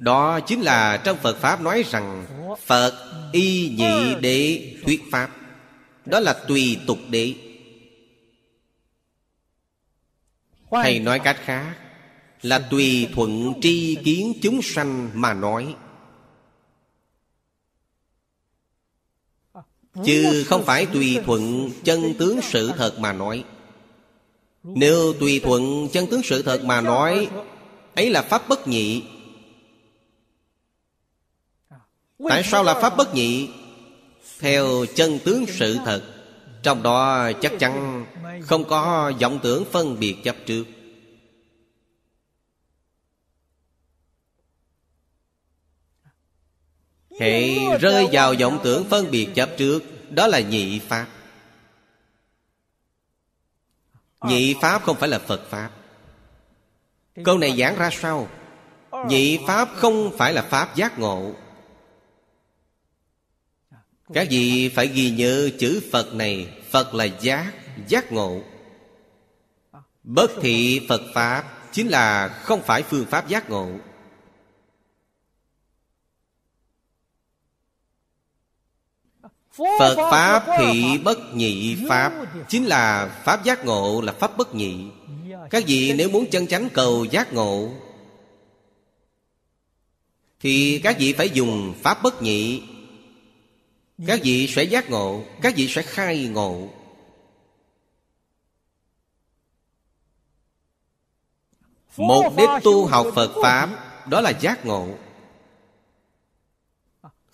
Đó chính là trong Phật Pháp nói rằng Phật y nhị đế thuyết Pháp. Đó là tùy tục đế. Hay nói cách khác là tùy thuận tri kiến chúng sanh mà nói. Chứ không phải tùy thuận chân tướng sự thật mà nói. Nếu tùy thuận chân tướng sự thật mà nói, ấy là pháp bất nhị. Tại sao là pháp bất nhị? Theo chân tướng sự thật, Trong đó chắc chắn không có vọng tưởng phân biệt chấp trước. Hệ rơi vào vọng tưởng phân biệt chấp trước Đó là nhị Pháp. Nhị Pháp không phải là Phật Pháp. Câu này giảng ra sao Nhị Pháp không phải là Pháp giác ngộ. Các vị phải ghi nhớ chữ Phật này? Phật là giác, giác ngộ. Bất thị Phật Pháp Chính là không phải phương pháp giác ngộ Phật Pháp thị bất nhị Pháp. Chính là Pháp giác ngộ là Pháp bất nhị. Các vị nếu muốn chân chánh cầu giác ngộ Thì các vị phải dùng Pháp bất nhị. Các vị sẽ giác ngộ Các vị sẽ khai ngộ. Mục đích tu học Phật Pháp Đó là giác ngộ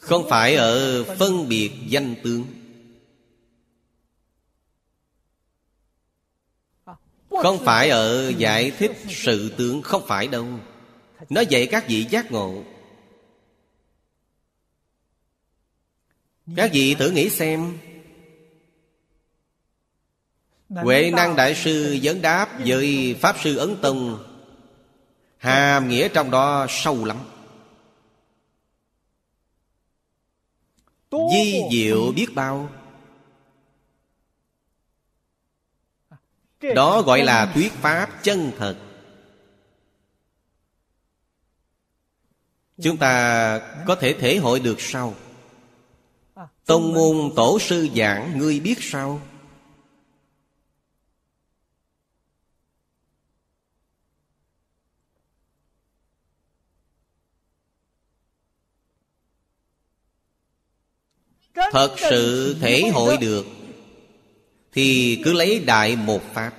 không phải ở phân biệt danh tướng. Không phải ở giải thích sự tướng, Không phải đâu. Nó dạy các vị giác ngộ. Các vị thử nghĩ xem. Huệ năng đại sư vấn đáp với Pháp sư Ấn Tông Hàm nghĩa trong đó sâu lắm. Di diệu biết bao. Đó gọi là thuyết pháp chân thật. Chúng ta có thể thể hội được sau. Tông môn tổ sư giảng Ngươi biết sao Thật sự thể hội được Thì cứ lấy đại một pháp.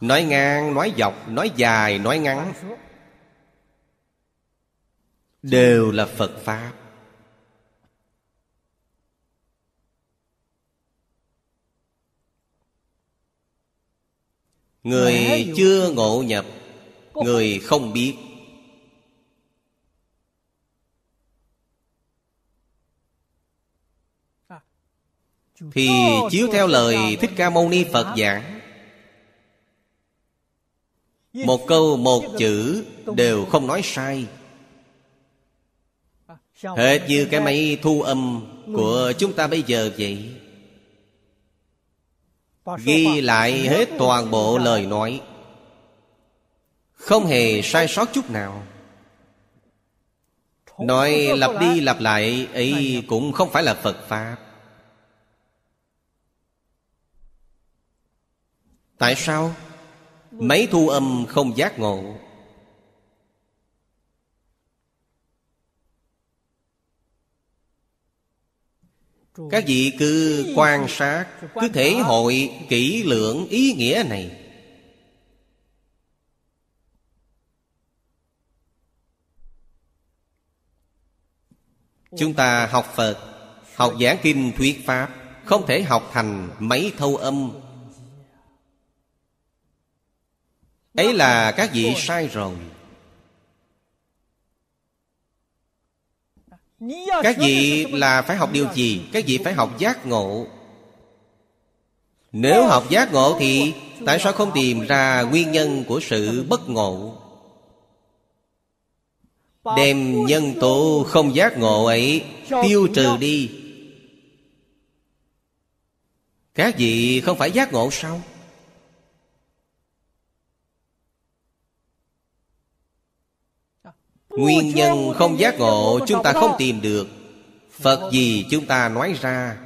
Nói ngang, nói dọc, nói dài, nói ngắn Đều là Phật Pháp. Người chưa ngộ nhập Người không biết Thì chiếu theo lời Thích Ca Mâu Ni Phật giảng, Một câu, một chữ đều không nói sai. Hệt như cái máy thu âm của chúng ta bây giờ vậy. Ghi lại hết toàn bộ lời nói. Không hề sai sót chút nào. Nói lặp đi lặp lại ấy cũng không phải là Phật Pháp. Tại sao? Máy thu âm không giác ngộ Các vị cứ quan sát, Cứ thể hội kỹ lưỡng ý nghĩa này Chúng ta học Phật, Học giảng kinh thuyết Pháp, Không thể học thành mấy thâu âm Ấy là các vị sai rồi Các vị là phải học điều gì? Các vị phải học giác ngộ Nếu học giác ngộ thì Tại sao không tìm ra nguyên nhân của sự bất ngộ Đem nhân tố không giác ngộ ấy Tiêu trừ đi Các vị không phải giác ngộ sao? Nguyên nhân không giác ngộ chúng ta không tìm được. Phật gì chúng ta nói ra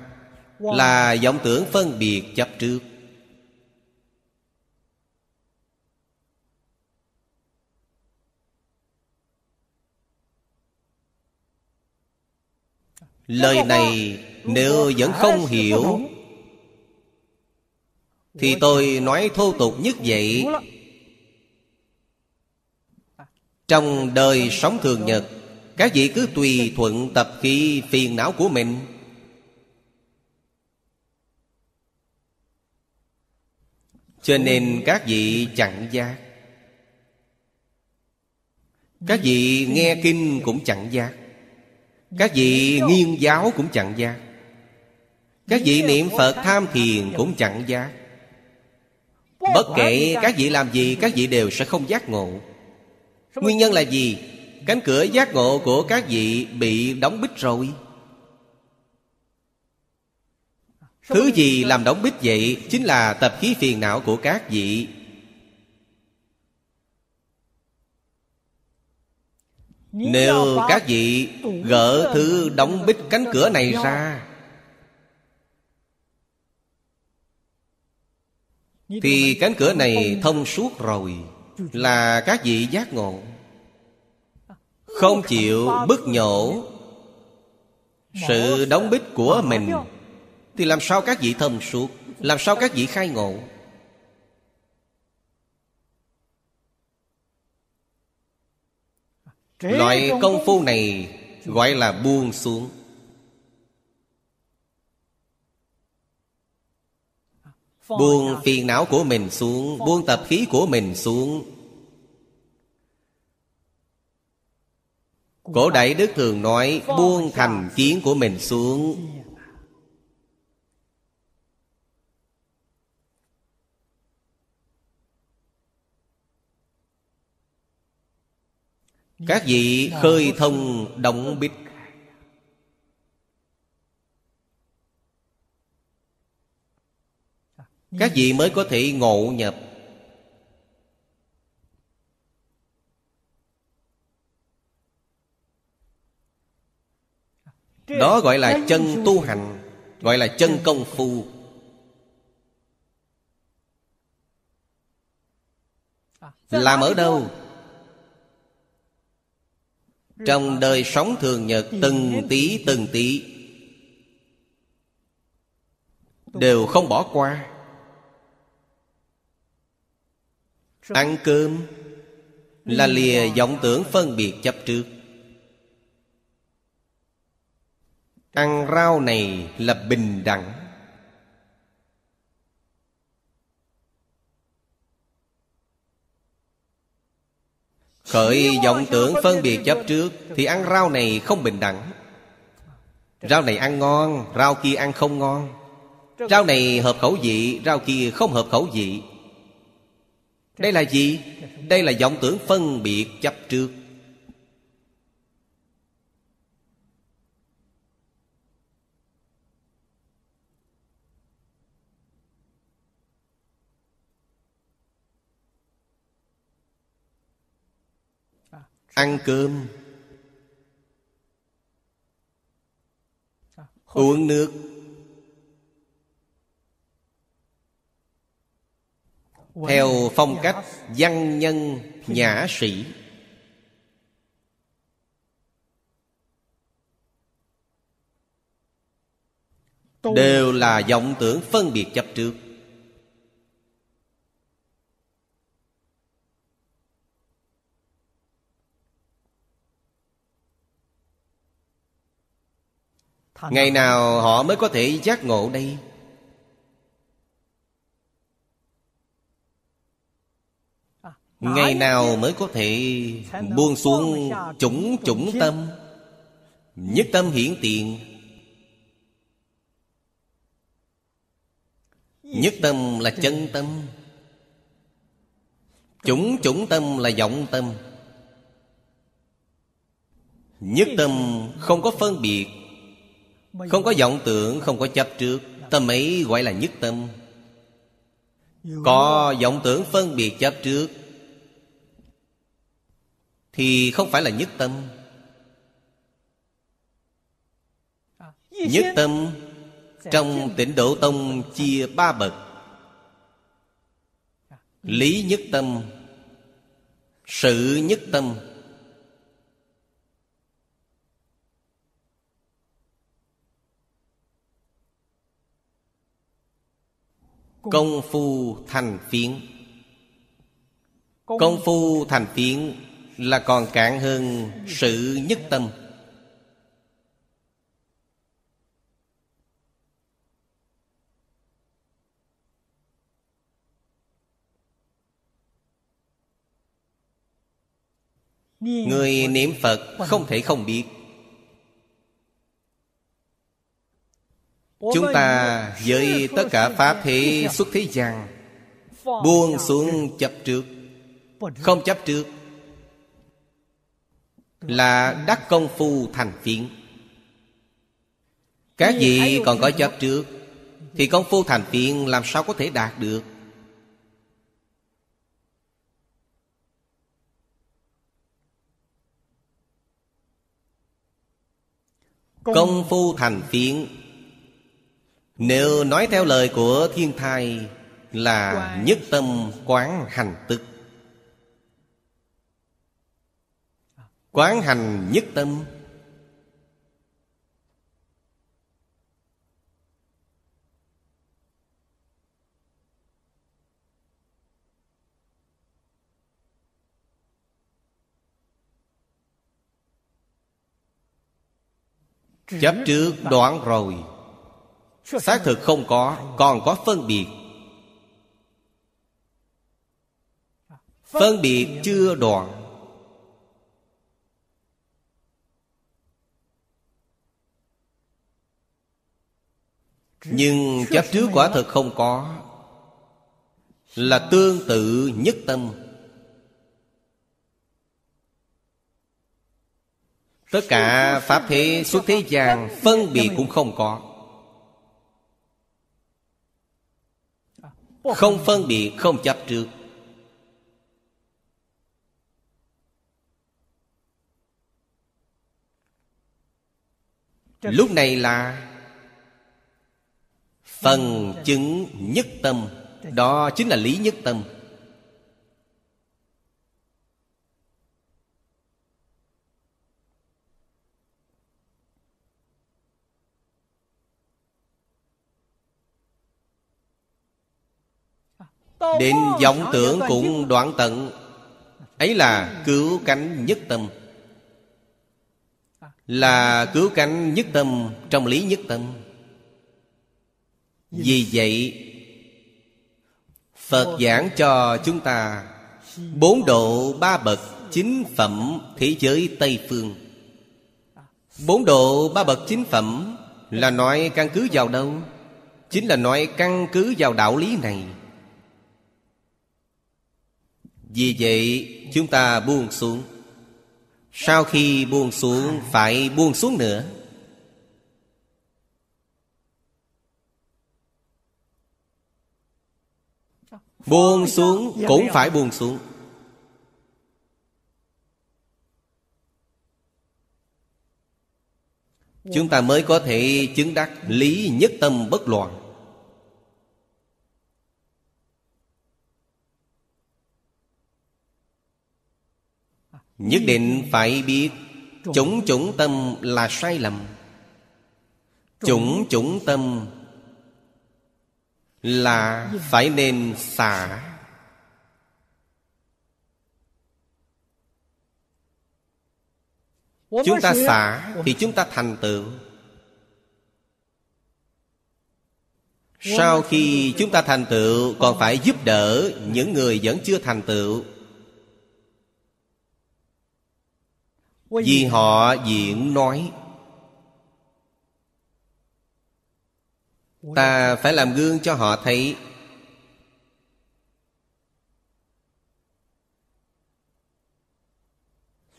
Là vọng tưởng phân biệt chấp trước. Lời này nếu vẫn không hiểu Thì tôi nói thô tục nhất vậy trong đời sống thường nhật, Các vị cứ tùy thuận tập khí phiền não của mình. Cho nên các vị chẳng giác. Các vị nghe kinh cũng chẳng giác. Các vị nghiên giáo cũng chẳng giác. Các vị niệm Phật tham thiền cũng chẳng giác. Bất kể các vị làm gì, Các vị đều sẽ không giác ngộ. Nguyên nhân là gì? Cánh cửa giác ngộ của các vị bị đóng bích rồi. Thứ gì làm đóng bích vậy Chính là tập khí phiền não của các vị. Nếu các vị gỡ thứ đóng bích cánh cửa này ra. Thì cánh cửa này thông suốt rồi là các vị giác ngộ. Không chịu bức nhổ Sự đóng bích của mình, Thì làm sao các vị thông suốt, Làm sao các vị khai ngộ? Loại công phu này gọi là buông xuống. Buông phiền não của mình xuống Buông tập khí của mình xuống. Cổ Đại Đức thường nói Buông thành kiến của mình xuống. Các vị khơi thông động bích Các vị mới có thể ngộ nhập? Đó gọi là chân tu hành, Gọi là chân công phu. Làm ở đâu? Trong đời sống thường nhật, Từng tí từng tí, Đều không bỏ qua. Ăn cơm Là lìa vọng tưởng phân biệt chấp trước. Ăn rau này là bình đẳng. Khởi vọng tưởng phân biệt chấp trước Thì ăn rau này không bình đẳng. Rau này ăn ngon Rau kia ăn không ngon. Rau này hợp khẩu vị Rau kia không hợp khẩu vị đây là gì? Đây là vọng tưởng phân biệt chấp trước. Ăn cơm. Uống nước. Theo phong cách văn nhân nhã sĩ. Đều là vọng tưởng phân biệt chấp trước. Ngày nào họ mới có thể giác ngộ đây? Ngày nào mới có thể buông xuống chủng chủng tâm Nhất tâm hiển tiện Nhất tâm là chân tâm Chủng chủng tâm là vọng tâm. Nhất tâm không có phân biệt Không có vọng tưởng, không có chấp trước. Tâm ấy gọi là nhất tâm. Có vọng tưởng phân biệt chấp trước thì không phải là nhất tâm. Nhất tâm Trong tịnh độ tông chia ba bậc. Lý nhất tâm, Sự nhất tâm. Công phu thành phiến. Công phu thành phiến là còn cạn hơn sự nhất tâm. Người niệm phật không thể không biết. Chúng ta với tất cả pháp thế xuất thế gian, buông xuống chấp trước. Không chấp trước là đắc công phu thành phiến. Các vị còn có chấp trước Thì công phu thành phiến làm sao có thể đạt được? Công phu thành phiến. Nếu nói theo lời của thiên thai Là nhất tâm quán hành tức Quán hành nhất tâm. Chấp trước đoạn rồi, Xác thực không có, Còn có phân biệt. Phân biệt chưa đoạn Nhưng chấp trước quả thực không có, Là tương tự nhất tâm. Tất cả Pháp thế xuất thế gian Phân biệt cũng không có. Không phân biệt, không chấp trước. Lúc này là Phần chứng nhất tâm, Đó chính là lý nhất tâm. Đến vọng tưởng cũng đoạn tận, Ấy là cứu cánh nhất tâm. Là cứu cánh nhất tâm Trong lý nhất tâm. Vì vậy Phật giảng cho chúng ta Bốn độ ba bậc Chính phẩm thế giới Tây Phương. Bốn độ ba bậc chính phẩm Là nói căn cứ vào đâu? Chính là nói căn cứ vào đạo lý này. Vì vậy chúng ta buông xuống. Sau khi buông xuống Phải buông xuống nữa Buông xuống cũng phải buông xuống. Chúng ta mới có thể chứng đắc lý nhất tâm bất loạn. Nhất định phải biết Chủng chủng tâm là sai lầm. Chủng chủng tâm là phải nên xả. Chúng ta xả thì chúng ta thành tựu. Sau khi chúng ta thành tựu, Còn phải giúp đỡ những người vẫn chưa thành tựu. Vì họ diễn nói. Ta phải làm gương cho họ thấy.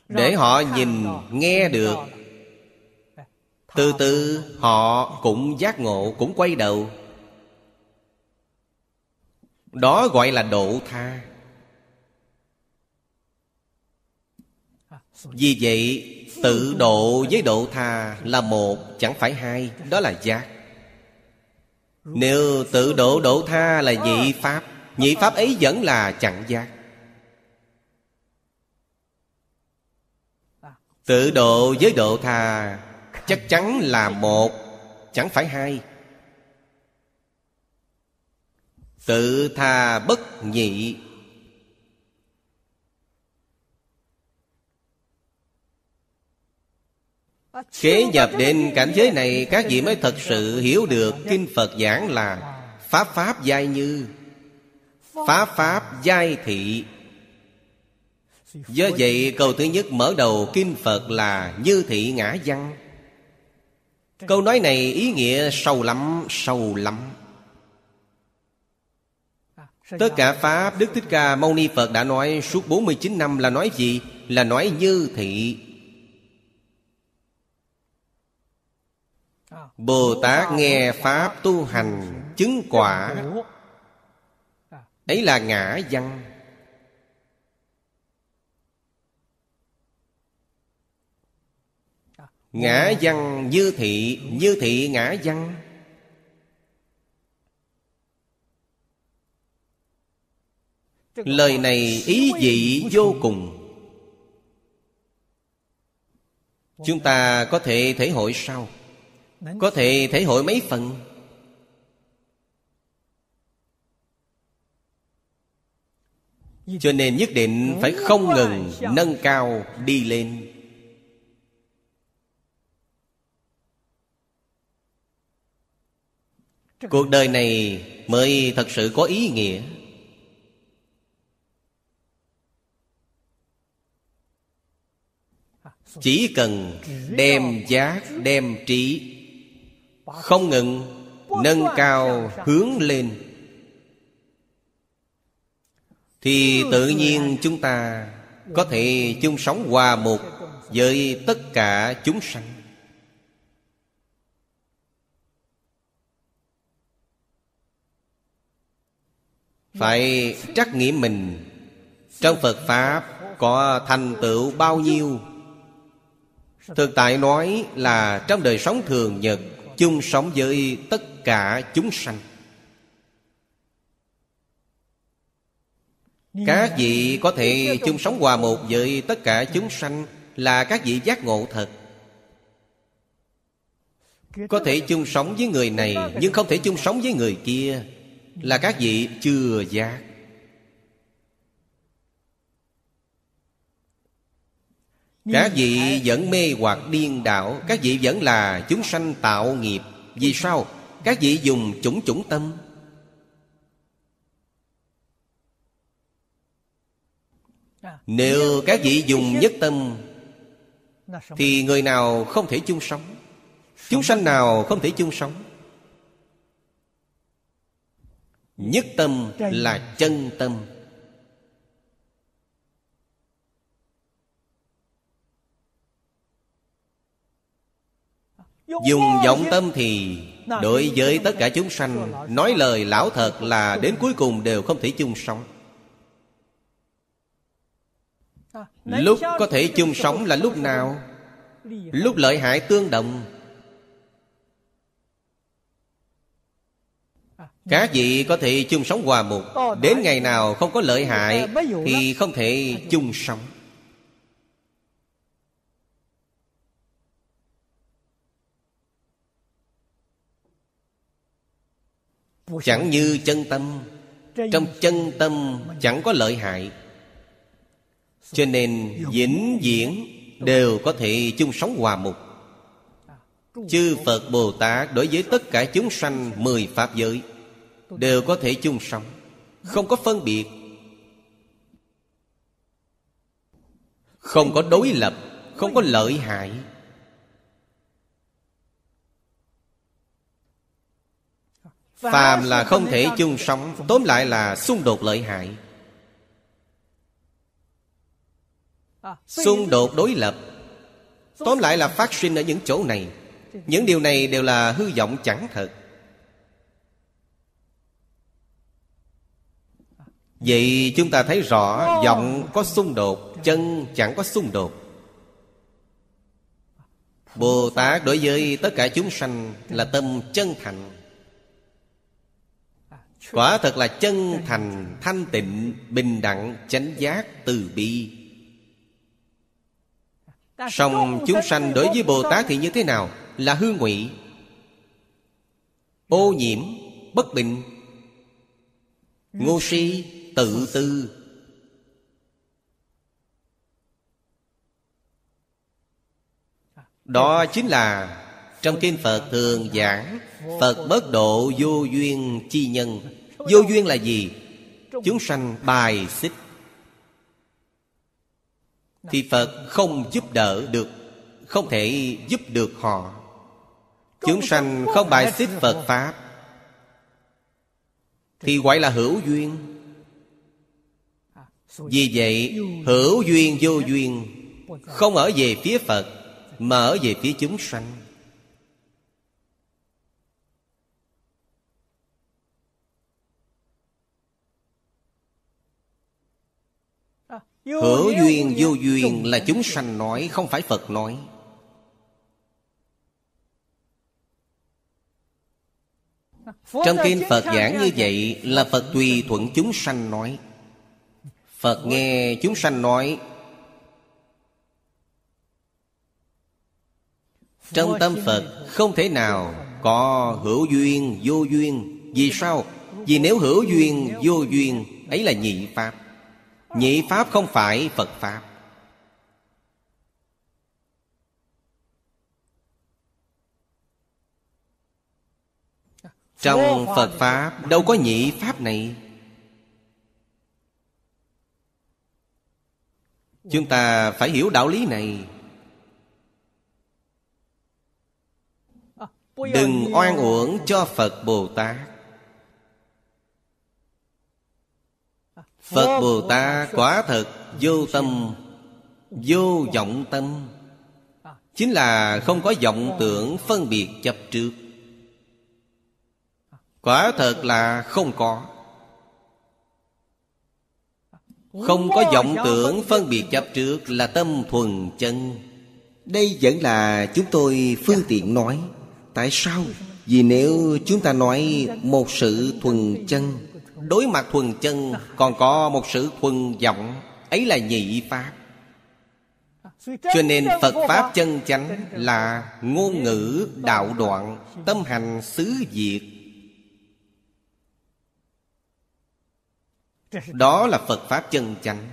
Để họ nhìn, nghe được. Từ từ họ cũng giác ngộ, cũng quay đầu. Đó gọi là độ tha. Vì vậy Tự độ với độ tha là một Chẳng phải hai Đó là giác Nếu tự độ độ tha là nhị pháp Nhị pháp ấy vẫn là chẳng giác. Tự độ với độ tha Chắc chắn là một Chẳng phải hai. Tự tha bất nhị Kế nhập đến cảnh giới này Các vị mới thật sự hiểu được Kinh Phật giảng là Pháp Pháp giai như. Pháp Pháp giai thị. Do vậy câu thứ nhất mở đầu kinh Phật là Như thị ngã văn. Câu nói này ý nghĩa sâu lắm, sâu lắm. Tất cả Pháp Đức Thích Ca Mâu Ni Phật đã nói suốt 49 năm là nói gì? Là nói như thị. Bồ Tát nghe Pháp tu hành, chứng quả. Ấy là ngã văn. Ngã văn như thị Như thị ngã văn. Lời này ý vị vô cùng. Chúng ta có thể thể hội sau. Có thể thể hội mấy phần? Cho nên nhất định phải không ngừng nâng cao đi lên. Cuộc đời này mới thật sự có ý nghĩa. Chỉ cần đem giác, đem trí không ngừng, nâng cao hướng lên. Thì tự nhiên chúng ta Có thể chung sống hòa một Với tất cả chúng sanh. Phải trắc nghiệm mình Trong Phật Pháp Có thành tựu bao nhiêu? Thực tại nói là trong đời sống thường nhật chung sống với tất cả chúng sanh. Các vị có thể chung sống hòa một với tất cả chúng sanh là các vị giác ngộ thật. Có thể chung sống với người này nhưng không thể chung sống với người kia là các vị chưa giác. Các vị vẫn mê hoặc điên đảo Các vị vẫn là chúng sanh tạo nghiệp. Vì sao? Các vị dùng chủng chủng tâm. Nếu các vị dùng nhất tâm Thì người nào không thể chung sống? Chúng sanh nào không thể chung sống? Nhất tâm là chân tâm Dùng vọng tâm thì Đối với tất cả chúng sanh Nói lời lão thật là đến cuối cùng đều không thể chung sống. Lúc có thể chung sống là lúc nào? Lúc lợi hại tương đồng. Các vị có thể chung sống hòa một. Đến ngày nào không có lợi hại Thì không thể chung sống Chẳng như chân tâm. Trong chân tâm chẳng có lợi hại. Cho nên vĩnh viễn Đều có thể chung sống hòa mục. Chư Phật Bồ Tát Đối với tất cả chúng sanh Mười Pháp giới Đều có thể chung sống, Không có phân biệt, Không có đối lập, Không có lợi hại. Phàm là không thể chung sống Tóm lại là xung đột lợi hại. Xung đột đối lập. Tóm lại là phát sinh ở những chỗ này. Những điều này đều là hư vọng chẳng thật. Vậy chúng ta thấy rõ Vọng có xung đột Chân chẳng có xung đột. Bồ Tát đối với tất cả chúng sanh Là tâm chân thành Quả thật là chân thành, thanh tịnh, bình đẳng, chánh giác, từ bi. Song chúng sanh đối với Bồ Tát thì như thế nào? Là hư ngụy Ô nhiễm, bất bình Ngô si, tự tư. Đó chính là Trong kinh Phật thường giảng Phật bất độ vô duyên chi nhân. Vô duyên là gì? Chúng sanh bài xích. Thì Phật không giúp đỡ được, Không thể giúp được họ. Chúng sanh không bài xích Phật Pháp. Thì gọi là hữu duyên. Vì vậy, hữu duyên vô duyên, Không ở về phía Phật, Mà ở về phía chúng sanh. Hữu duyên vô duyên. là chúng sanh nói Không phải Phật nói. Trong kinh Phật giảng như vậy Là Phật tùy thuận chúng sanh nói. Phật nghe chúng sanh nói. Trong tâm Phật không thể nào Có hữu duyên vô duyên. Vì sao? Vì nếu hữu duyên vô duyên Ấy là nhị Pháp Nhị Pháp không phải Phật Pháp. Trong Phật Pháp đâu có nhị Pháp này. Chúng ta phải hiểu đạo lý này. Đừng oan uổng cho Phật Bồ Tát Phật Bồ Tát quả thật vô tâm, Vô vọng tâm. Chính là không có vọng tưởng phân biệt chấp trước. Quả thật là không có. Không có vọng tưởng phân biệt chấp trước Là tâm thuần chân. Đây vẫn là chúng tôi phương tiện nói. Tại sao? Vì nếu chúng ta nói một sự thuần chân Đối mặt thuần chân, Còn có một sự thuần vọng. Ấy là nhị pháp. Cho nên Phật Pháp chân chánh là ngôn ngữ đạo đoạn, Tâm hành xứ diệt. Đó là Phật Pháp chân chánh.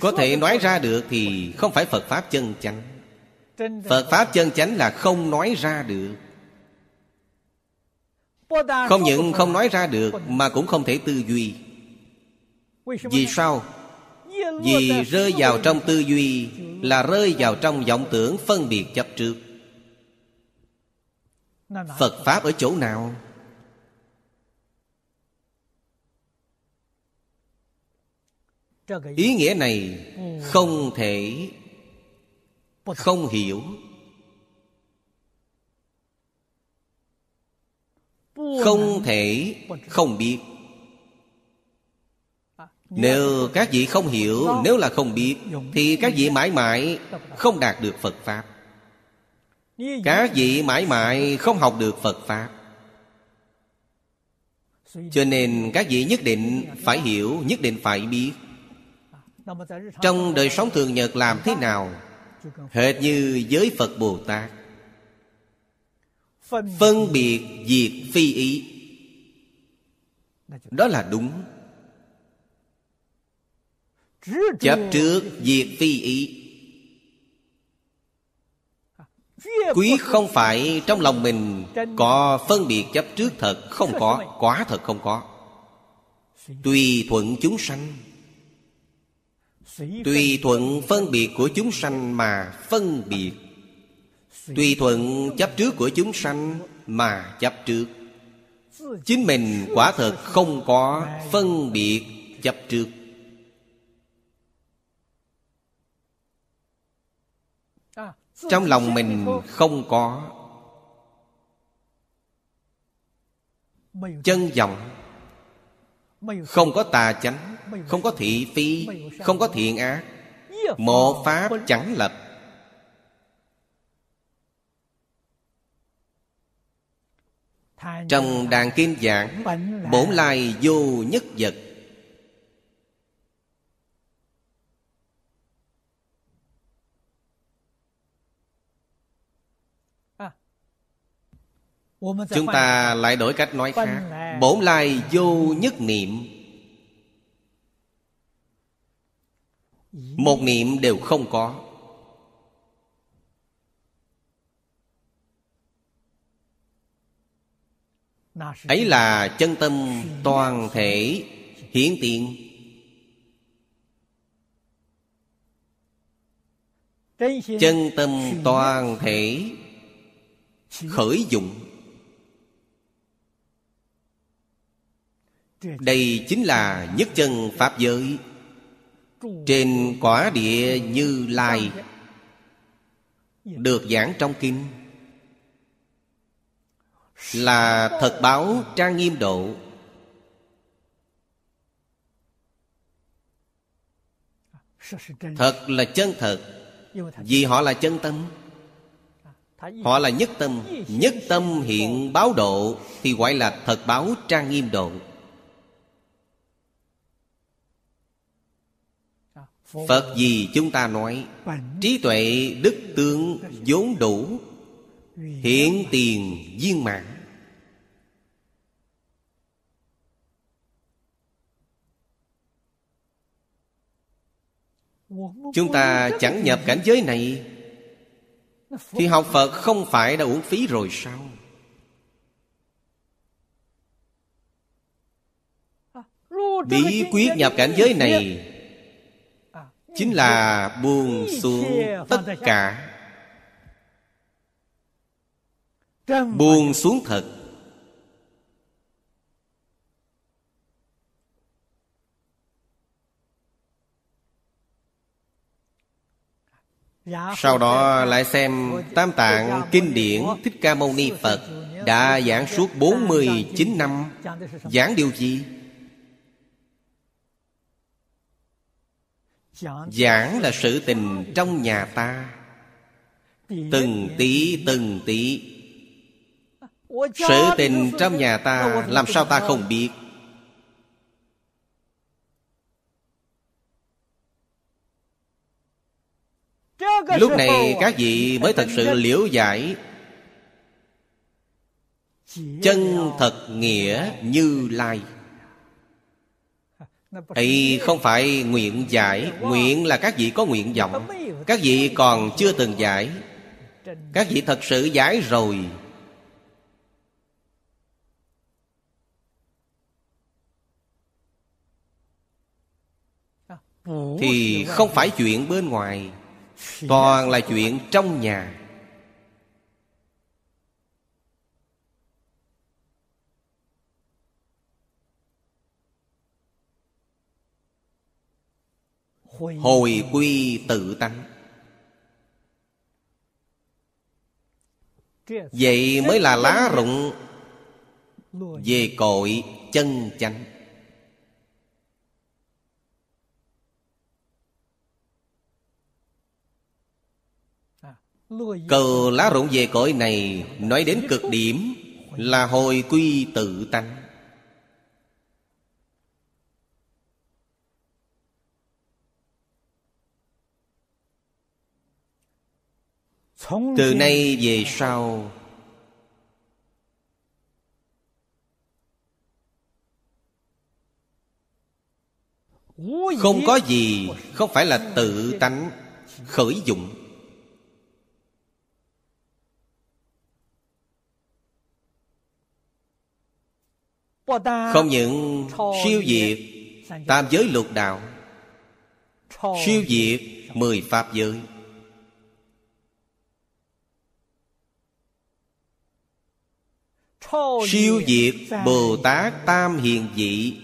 Có thể nói ra được thì không phải Phật Pháp chân chánh. Phật Pháp chân chánh là không nói ra được. Không những không nói ra được, Mà cũng không thể tư duy Vì sao? Vì rơi vào trong tư duy Là rơi vào trong vọng tưởng phân biệt chấp trước Phật Pháp ở chỗ nào? Ý nghĩa này không thể không hiểu Không thể không biết. Nếu các vị không hiểu, Nếu là không biết, Thì các vị mãi mãi không đạt được Phật Pháp. Các vị mãi mãi không học được Phật Pháp. Cho nên các vị nhất định phải hiểu, Nhất định phải biết. Trong đời sống thường nhật làm thế nào? Hệt như giới Phật Bồ Tát. Phân biệt diệt phi ý. Đó là đúng. Chấp trước diệt phi ý. Quý không phải trong lòng mình Có phân biệt chấp trước thật Không có, quả thật không có. Tùy thuận chúng sanh. Tùy thuận phân biệt của chúng sanh mà phân biệt Tùy thuận chấp trước của chúng sanh, mà chấp trước. Chính mình quả thật không có phân biệt chấp trước. Trong lòng mình không có Chân vọng, Không có tà chánh, Không có thị phi, Không có thiện ác. Một pháp chẳng lập Trong đàn kim giảng Bổn lai vô nhất vật. Chúng ta lại đổi cách nói khác. Bổn lai vô nhất niệm. Một niệm đều không có. Ấy là chân tâm toàn thể hiển tiện Chân tâm toàn thể Khởi dụng. Đây chính là nhất chân Pháp giới. Trên quả địa như lai Được giảng trong kinh là thật báo trang nghiêm độ. Thật là chân thật, Vì họ là chân tâm. Họ là nhất tâm Nhất tâm hiện báo độ, Thì gọi là thật báo trang nghiêm độ. Phật gì chúng ta nói? Trí tuệ, đức tướng vốn đủ hiển tiền viên mạng Chúng ta chẳng nhập cảnh giới này, Thì học Phật không phải đã uổng phí rồi sao? Bí quyết nhập cảnh giới này Chính là buông xuống tất cả. Buông xuống thật. Sau đó lại xem Tam Tạng Kinh điển Thích Ca Mâu Ni Phật Đã giảng suốt 49 năm. Giảng điều gì? Giảng là sự tình trong nhà ta. Từng tí từng tí Sự tình trong nhà ta Làm sao ta không biết. Lúc này các vị mới thật sự liễu giải. Chân thật nghĩa như lai. Ấy không phải nguyện giải Nguyện là các vị có nguyện vọng. Các vị còn chưa từng giải. Các vị thật sự giải rồi Thì không phải chuyện bên ngoài Toàn là chuyện trong nhà. Hồi quy tự tánh. Vậy mới là lá rụng Về cội chân chánh Cờ lá rụng về cõi này Nói đến cực điểm Là hồi quy tự tánh. Từ nay về sau Không có gì Không phải là tự tánh Khởi dụng Không những siêu diệt Tam giới lục đạo Siêu diệt Mười Pháp giới. Siêu diệt Bồ Tát Tam Hiền Dị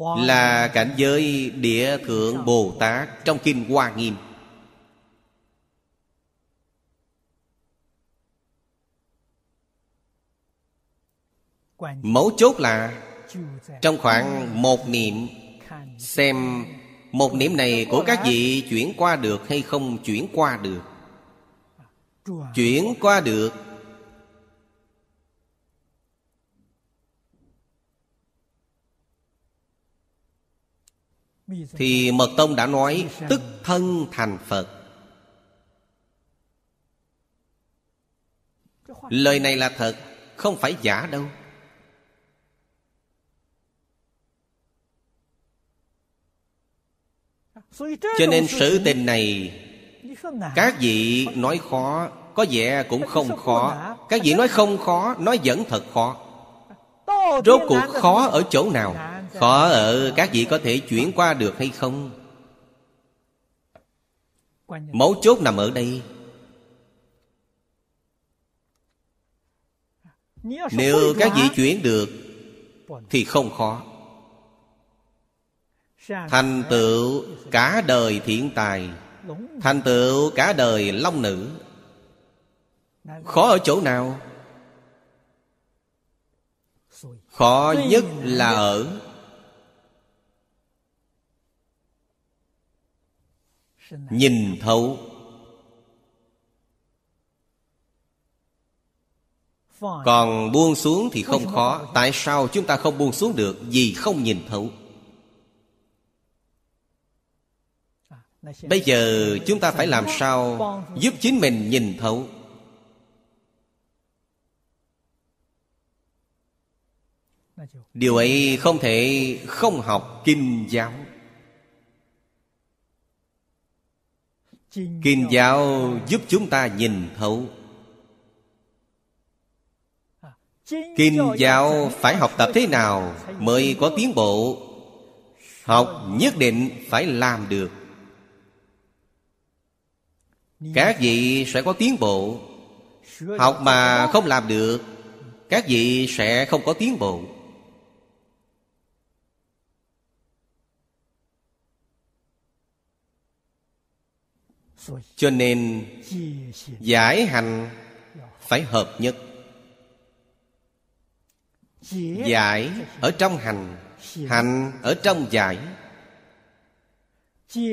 Là cảnh giới địa thượng Bồ Tát Trong Kinh Hoa Nghiêm Mấu chốt là Trong khoảng một niệm, Xem một niệm này của các vị chuyển qua được hay không chuyển qua được. Chuyển qua được. Thì Mật Tông đã nói, Tức thân thành Phật. Lời này là thật, Không phải giả đâu. Cho nên sự tình này, Các vị nói khó, Có vẻ cũng không khó. Các vị nói không khó, Nói vẫn thật khó. Rốt cuộc khó ở chỗ nào? Khó ở các vị có thể chuyển qua được hay không? Mấu chốt nằm ở đây. Nếu các vị chuyển được, Thì không khó. Thành tựu cả đời thiện tài Thành tựu cả đời long nữ. Khó ở chỗ nào? Khó nhất là ở Nhìn thấu. Còn buông xuống thì không khó. Tại sao chúng ta không buông xuống được? Vì không nhìn thấu. Bây giờ chúng ta phải làm sao Giúp chính mình nhìn thấu? Điều ấy không thể không học kinh giáo. Kinh giáo giúp chúng ta nhìn thấu. Kinh giáo phải học tập thế nào Mới có tiến bộ? Học nhất định phải làm được. Các vị sẽ có tiến bộ. Học mà không làm được Các vị sẽ không có tiến bộ. Cho nên Giải hành Phải hợp nhất. Giải ở trong hành Hành ở trong giải.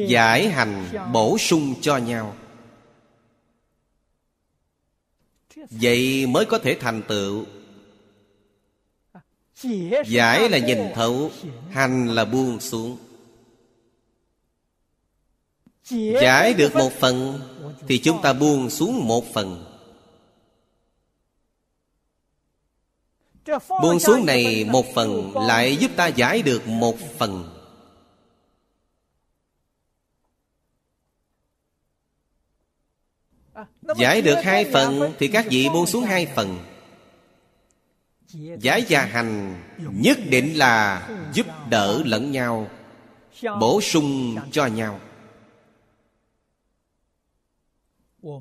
Giải hành bổ sung cho nhau Vậy mới có thể thành tựu. Giải là nhìn thấu, Hành là buông xuống. Giải được một phần, Thì chúng ta buông xuống một phần. Buông xuống này một phần Lại giúp ta giải được một phần. Giải được hai phần Thì các vị buông xuống hai phần. Giải và hành Nhất định là giúp đỡ lẫn nhau Bổ sung cho nhau.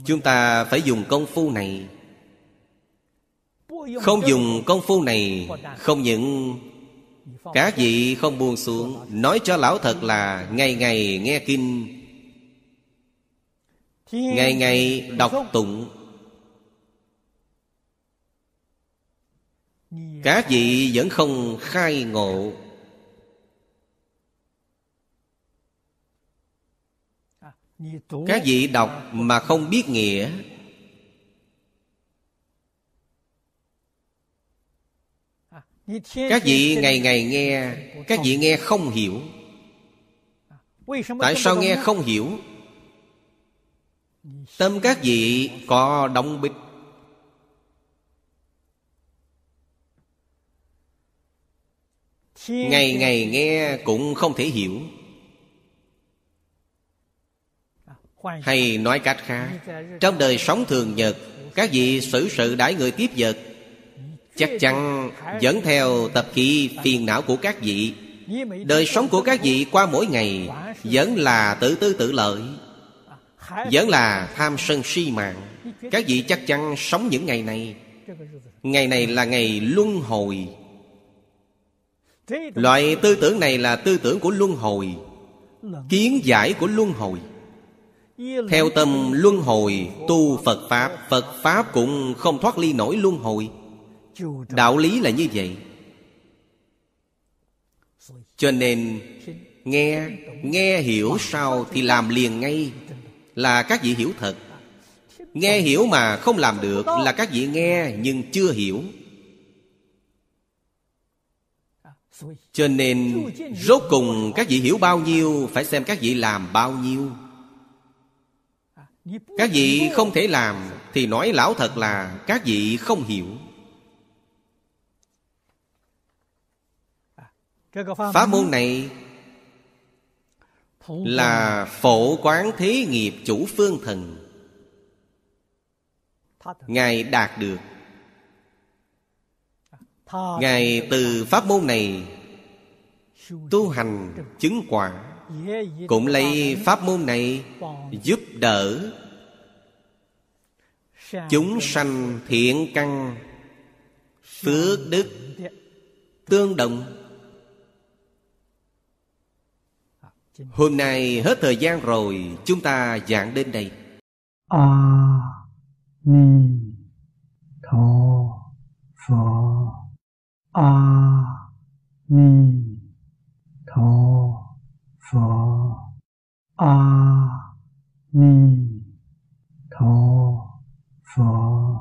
Chúng ta phải dùng công phu này. Không dùng công phu này Không những Các vị không buông xuống. Nói cho lão thật là Ngày ngày nghe kinh Ngày ngày đọc tụng. Các vị vẫn không khai ngộ. Các vị đọc mà không biết nghĩa. Các vị ngày ngày nghe, các vị nghe không hiểu. Tại sao nghe không hiểu? Tâm các vị có đóng bích. Ngày ngày nghe cũng không thể hiểu. Hay nói cách khác, trong đời sống thường nhật, các vị xử sự đãi người tiếp vật. Chắc chắn dẫn theo tập khí phiền não của các vị. Đời sống của các vị qua mỗi ngày vẫn là tự tư tự lợi vẫn là tham sân si mạng. Các vị chắc chắn sống những ngày này. Ngày này là ngày luân hồi. Loại tư tưởng này là tư tưởng của luân hồi. Kiến giải của luân hồi. Theo tâm luân hồi tu Phật Pháp Phật Pháp cũng không thoát ly nổi luân hồi. Đạo lý là như vậy. Cho nên Nghe Nghe hiểu sao thì làm liền ngay là các vị hiểu thật. Nghe hiểu mà không làm được Là các vị nghe nhưng chưa hiểu. Cho nên Rốt cùng các vị hiểu bao nhiêu Phải xem các vị làm bao nhiêu. Các vị không thể làm thì nói lão thật là các vị không hiểu. Pháp môn này là phổ quán thế nghiệp chủ phương thần. Ngài đạt được. Ngài từ pháp môn này tu hành chứng quả cũng lấy pháp môn này giúp đỡ chúng sanh thiện căn phước đức tương đồng hôm nay hết thời gian rồi chúng ta giảng đến đây. A ni tho phở a ni tho phở a ni tho phở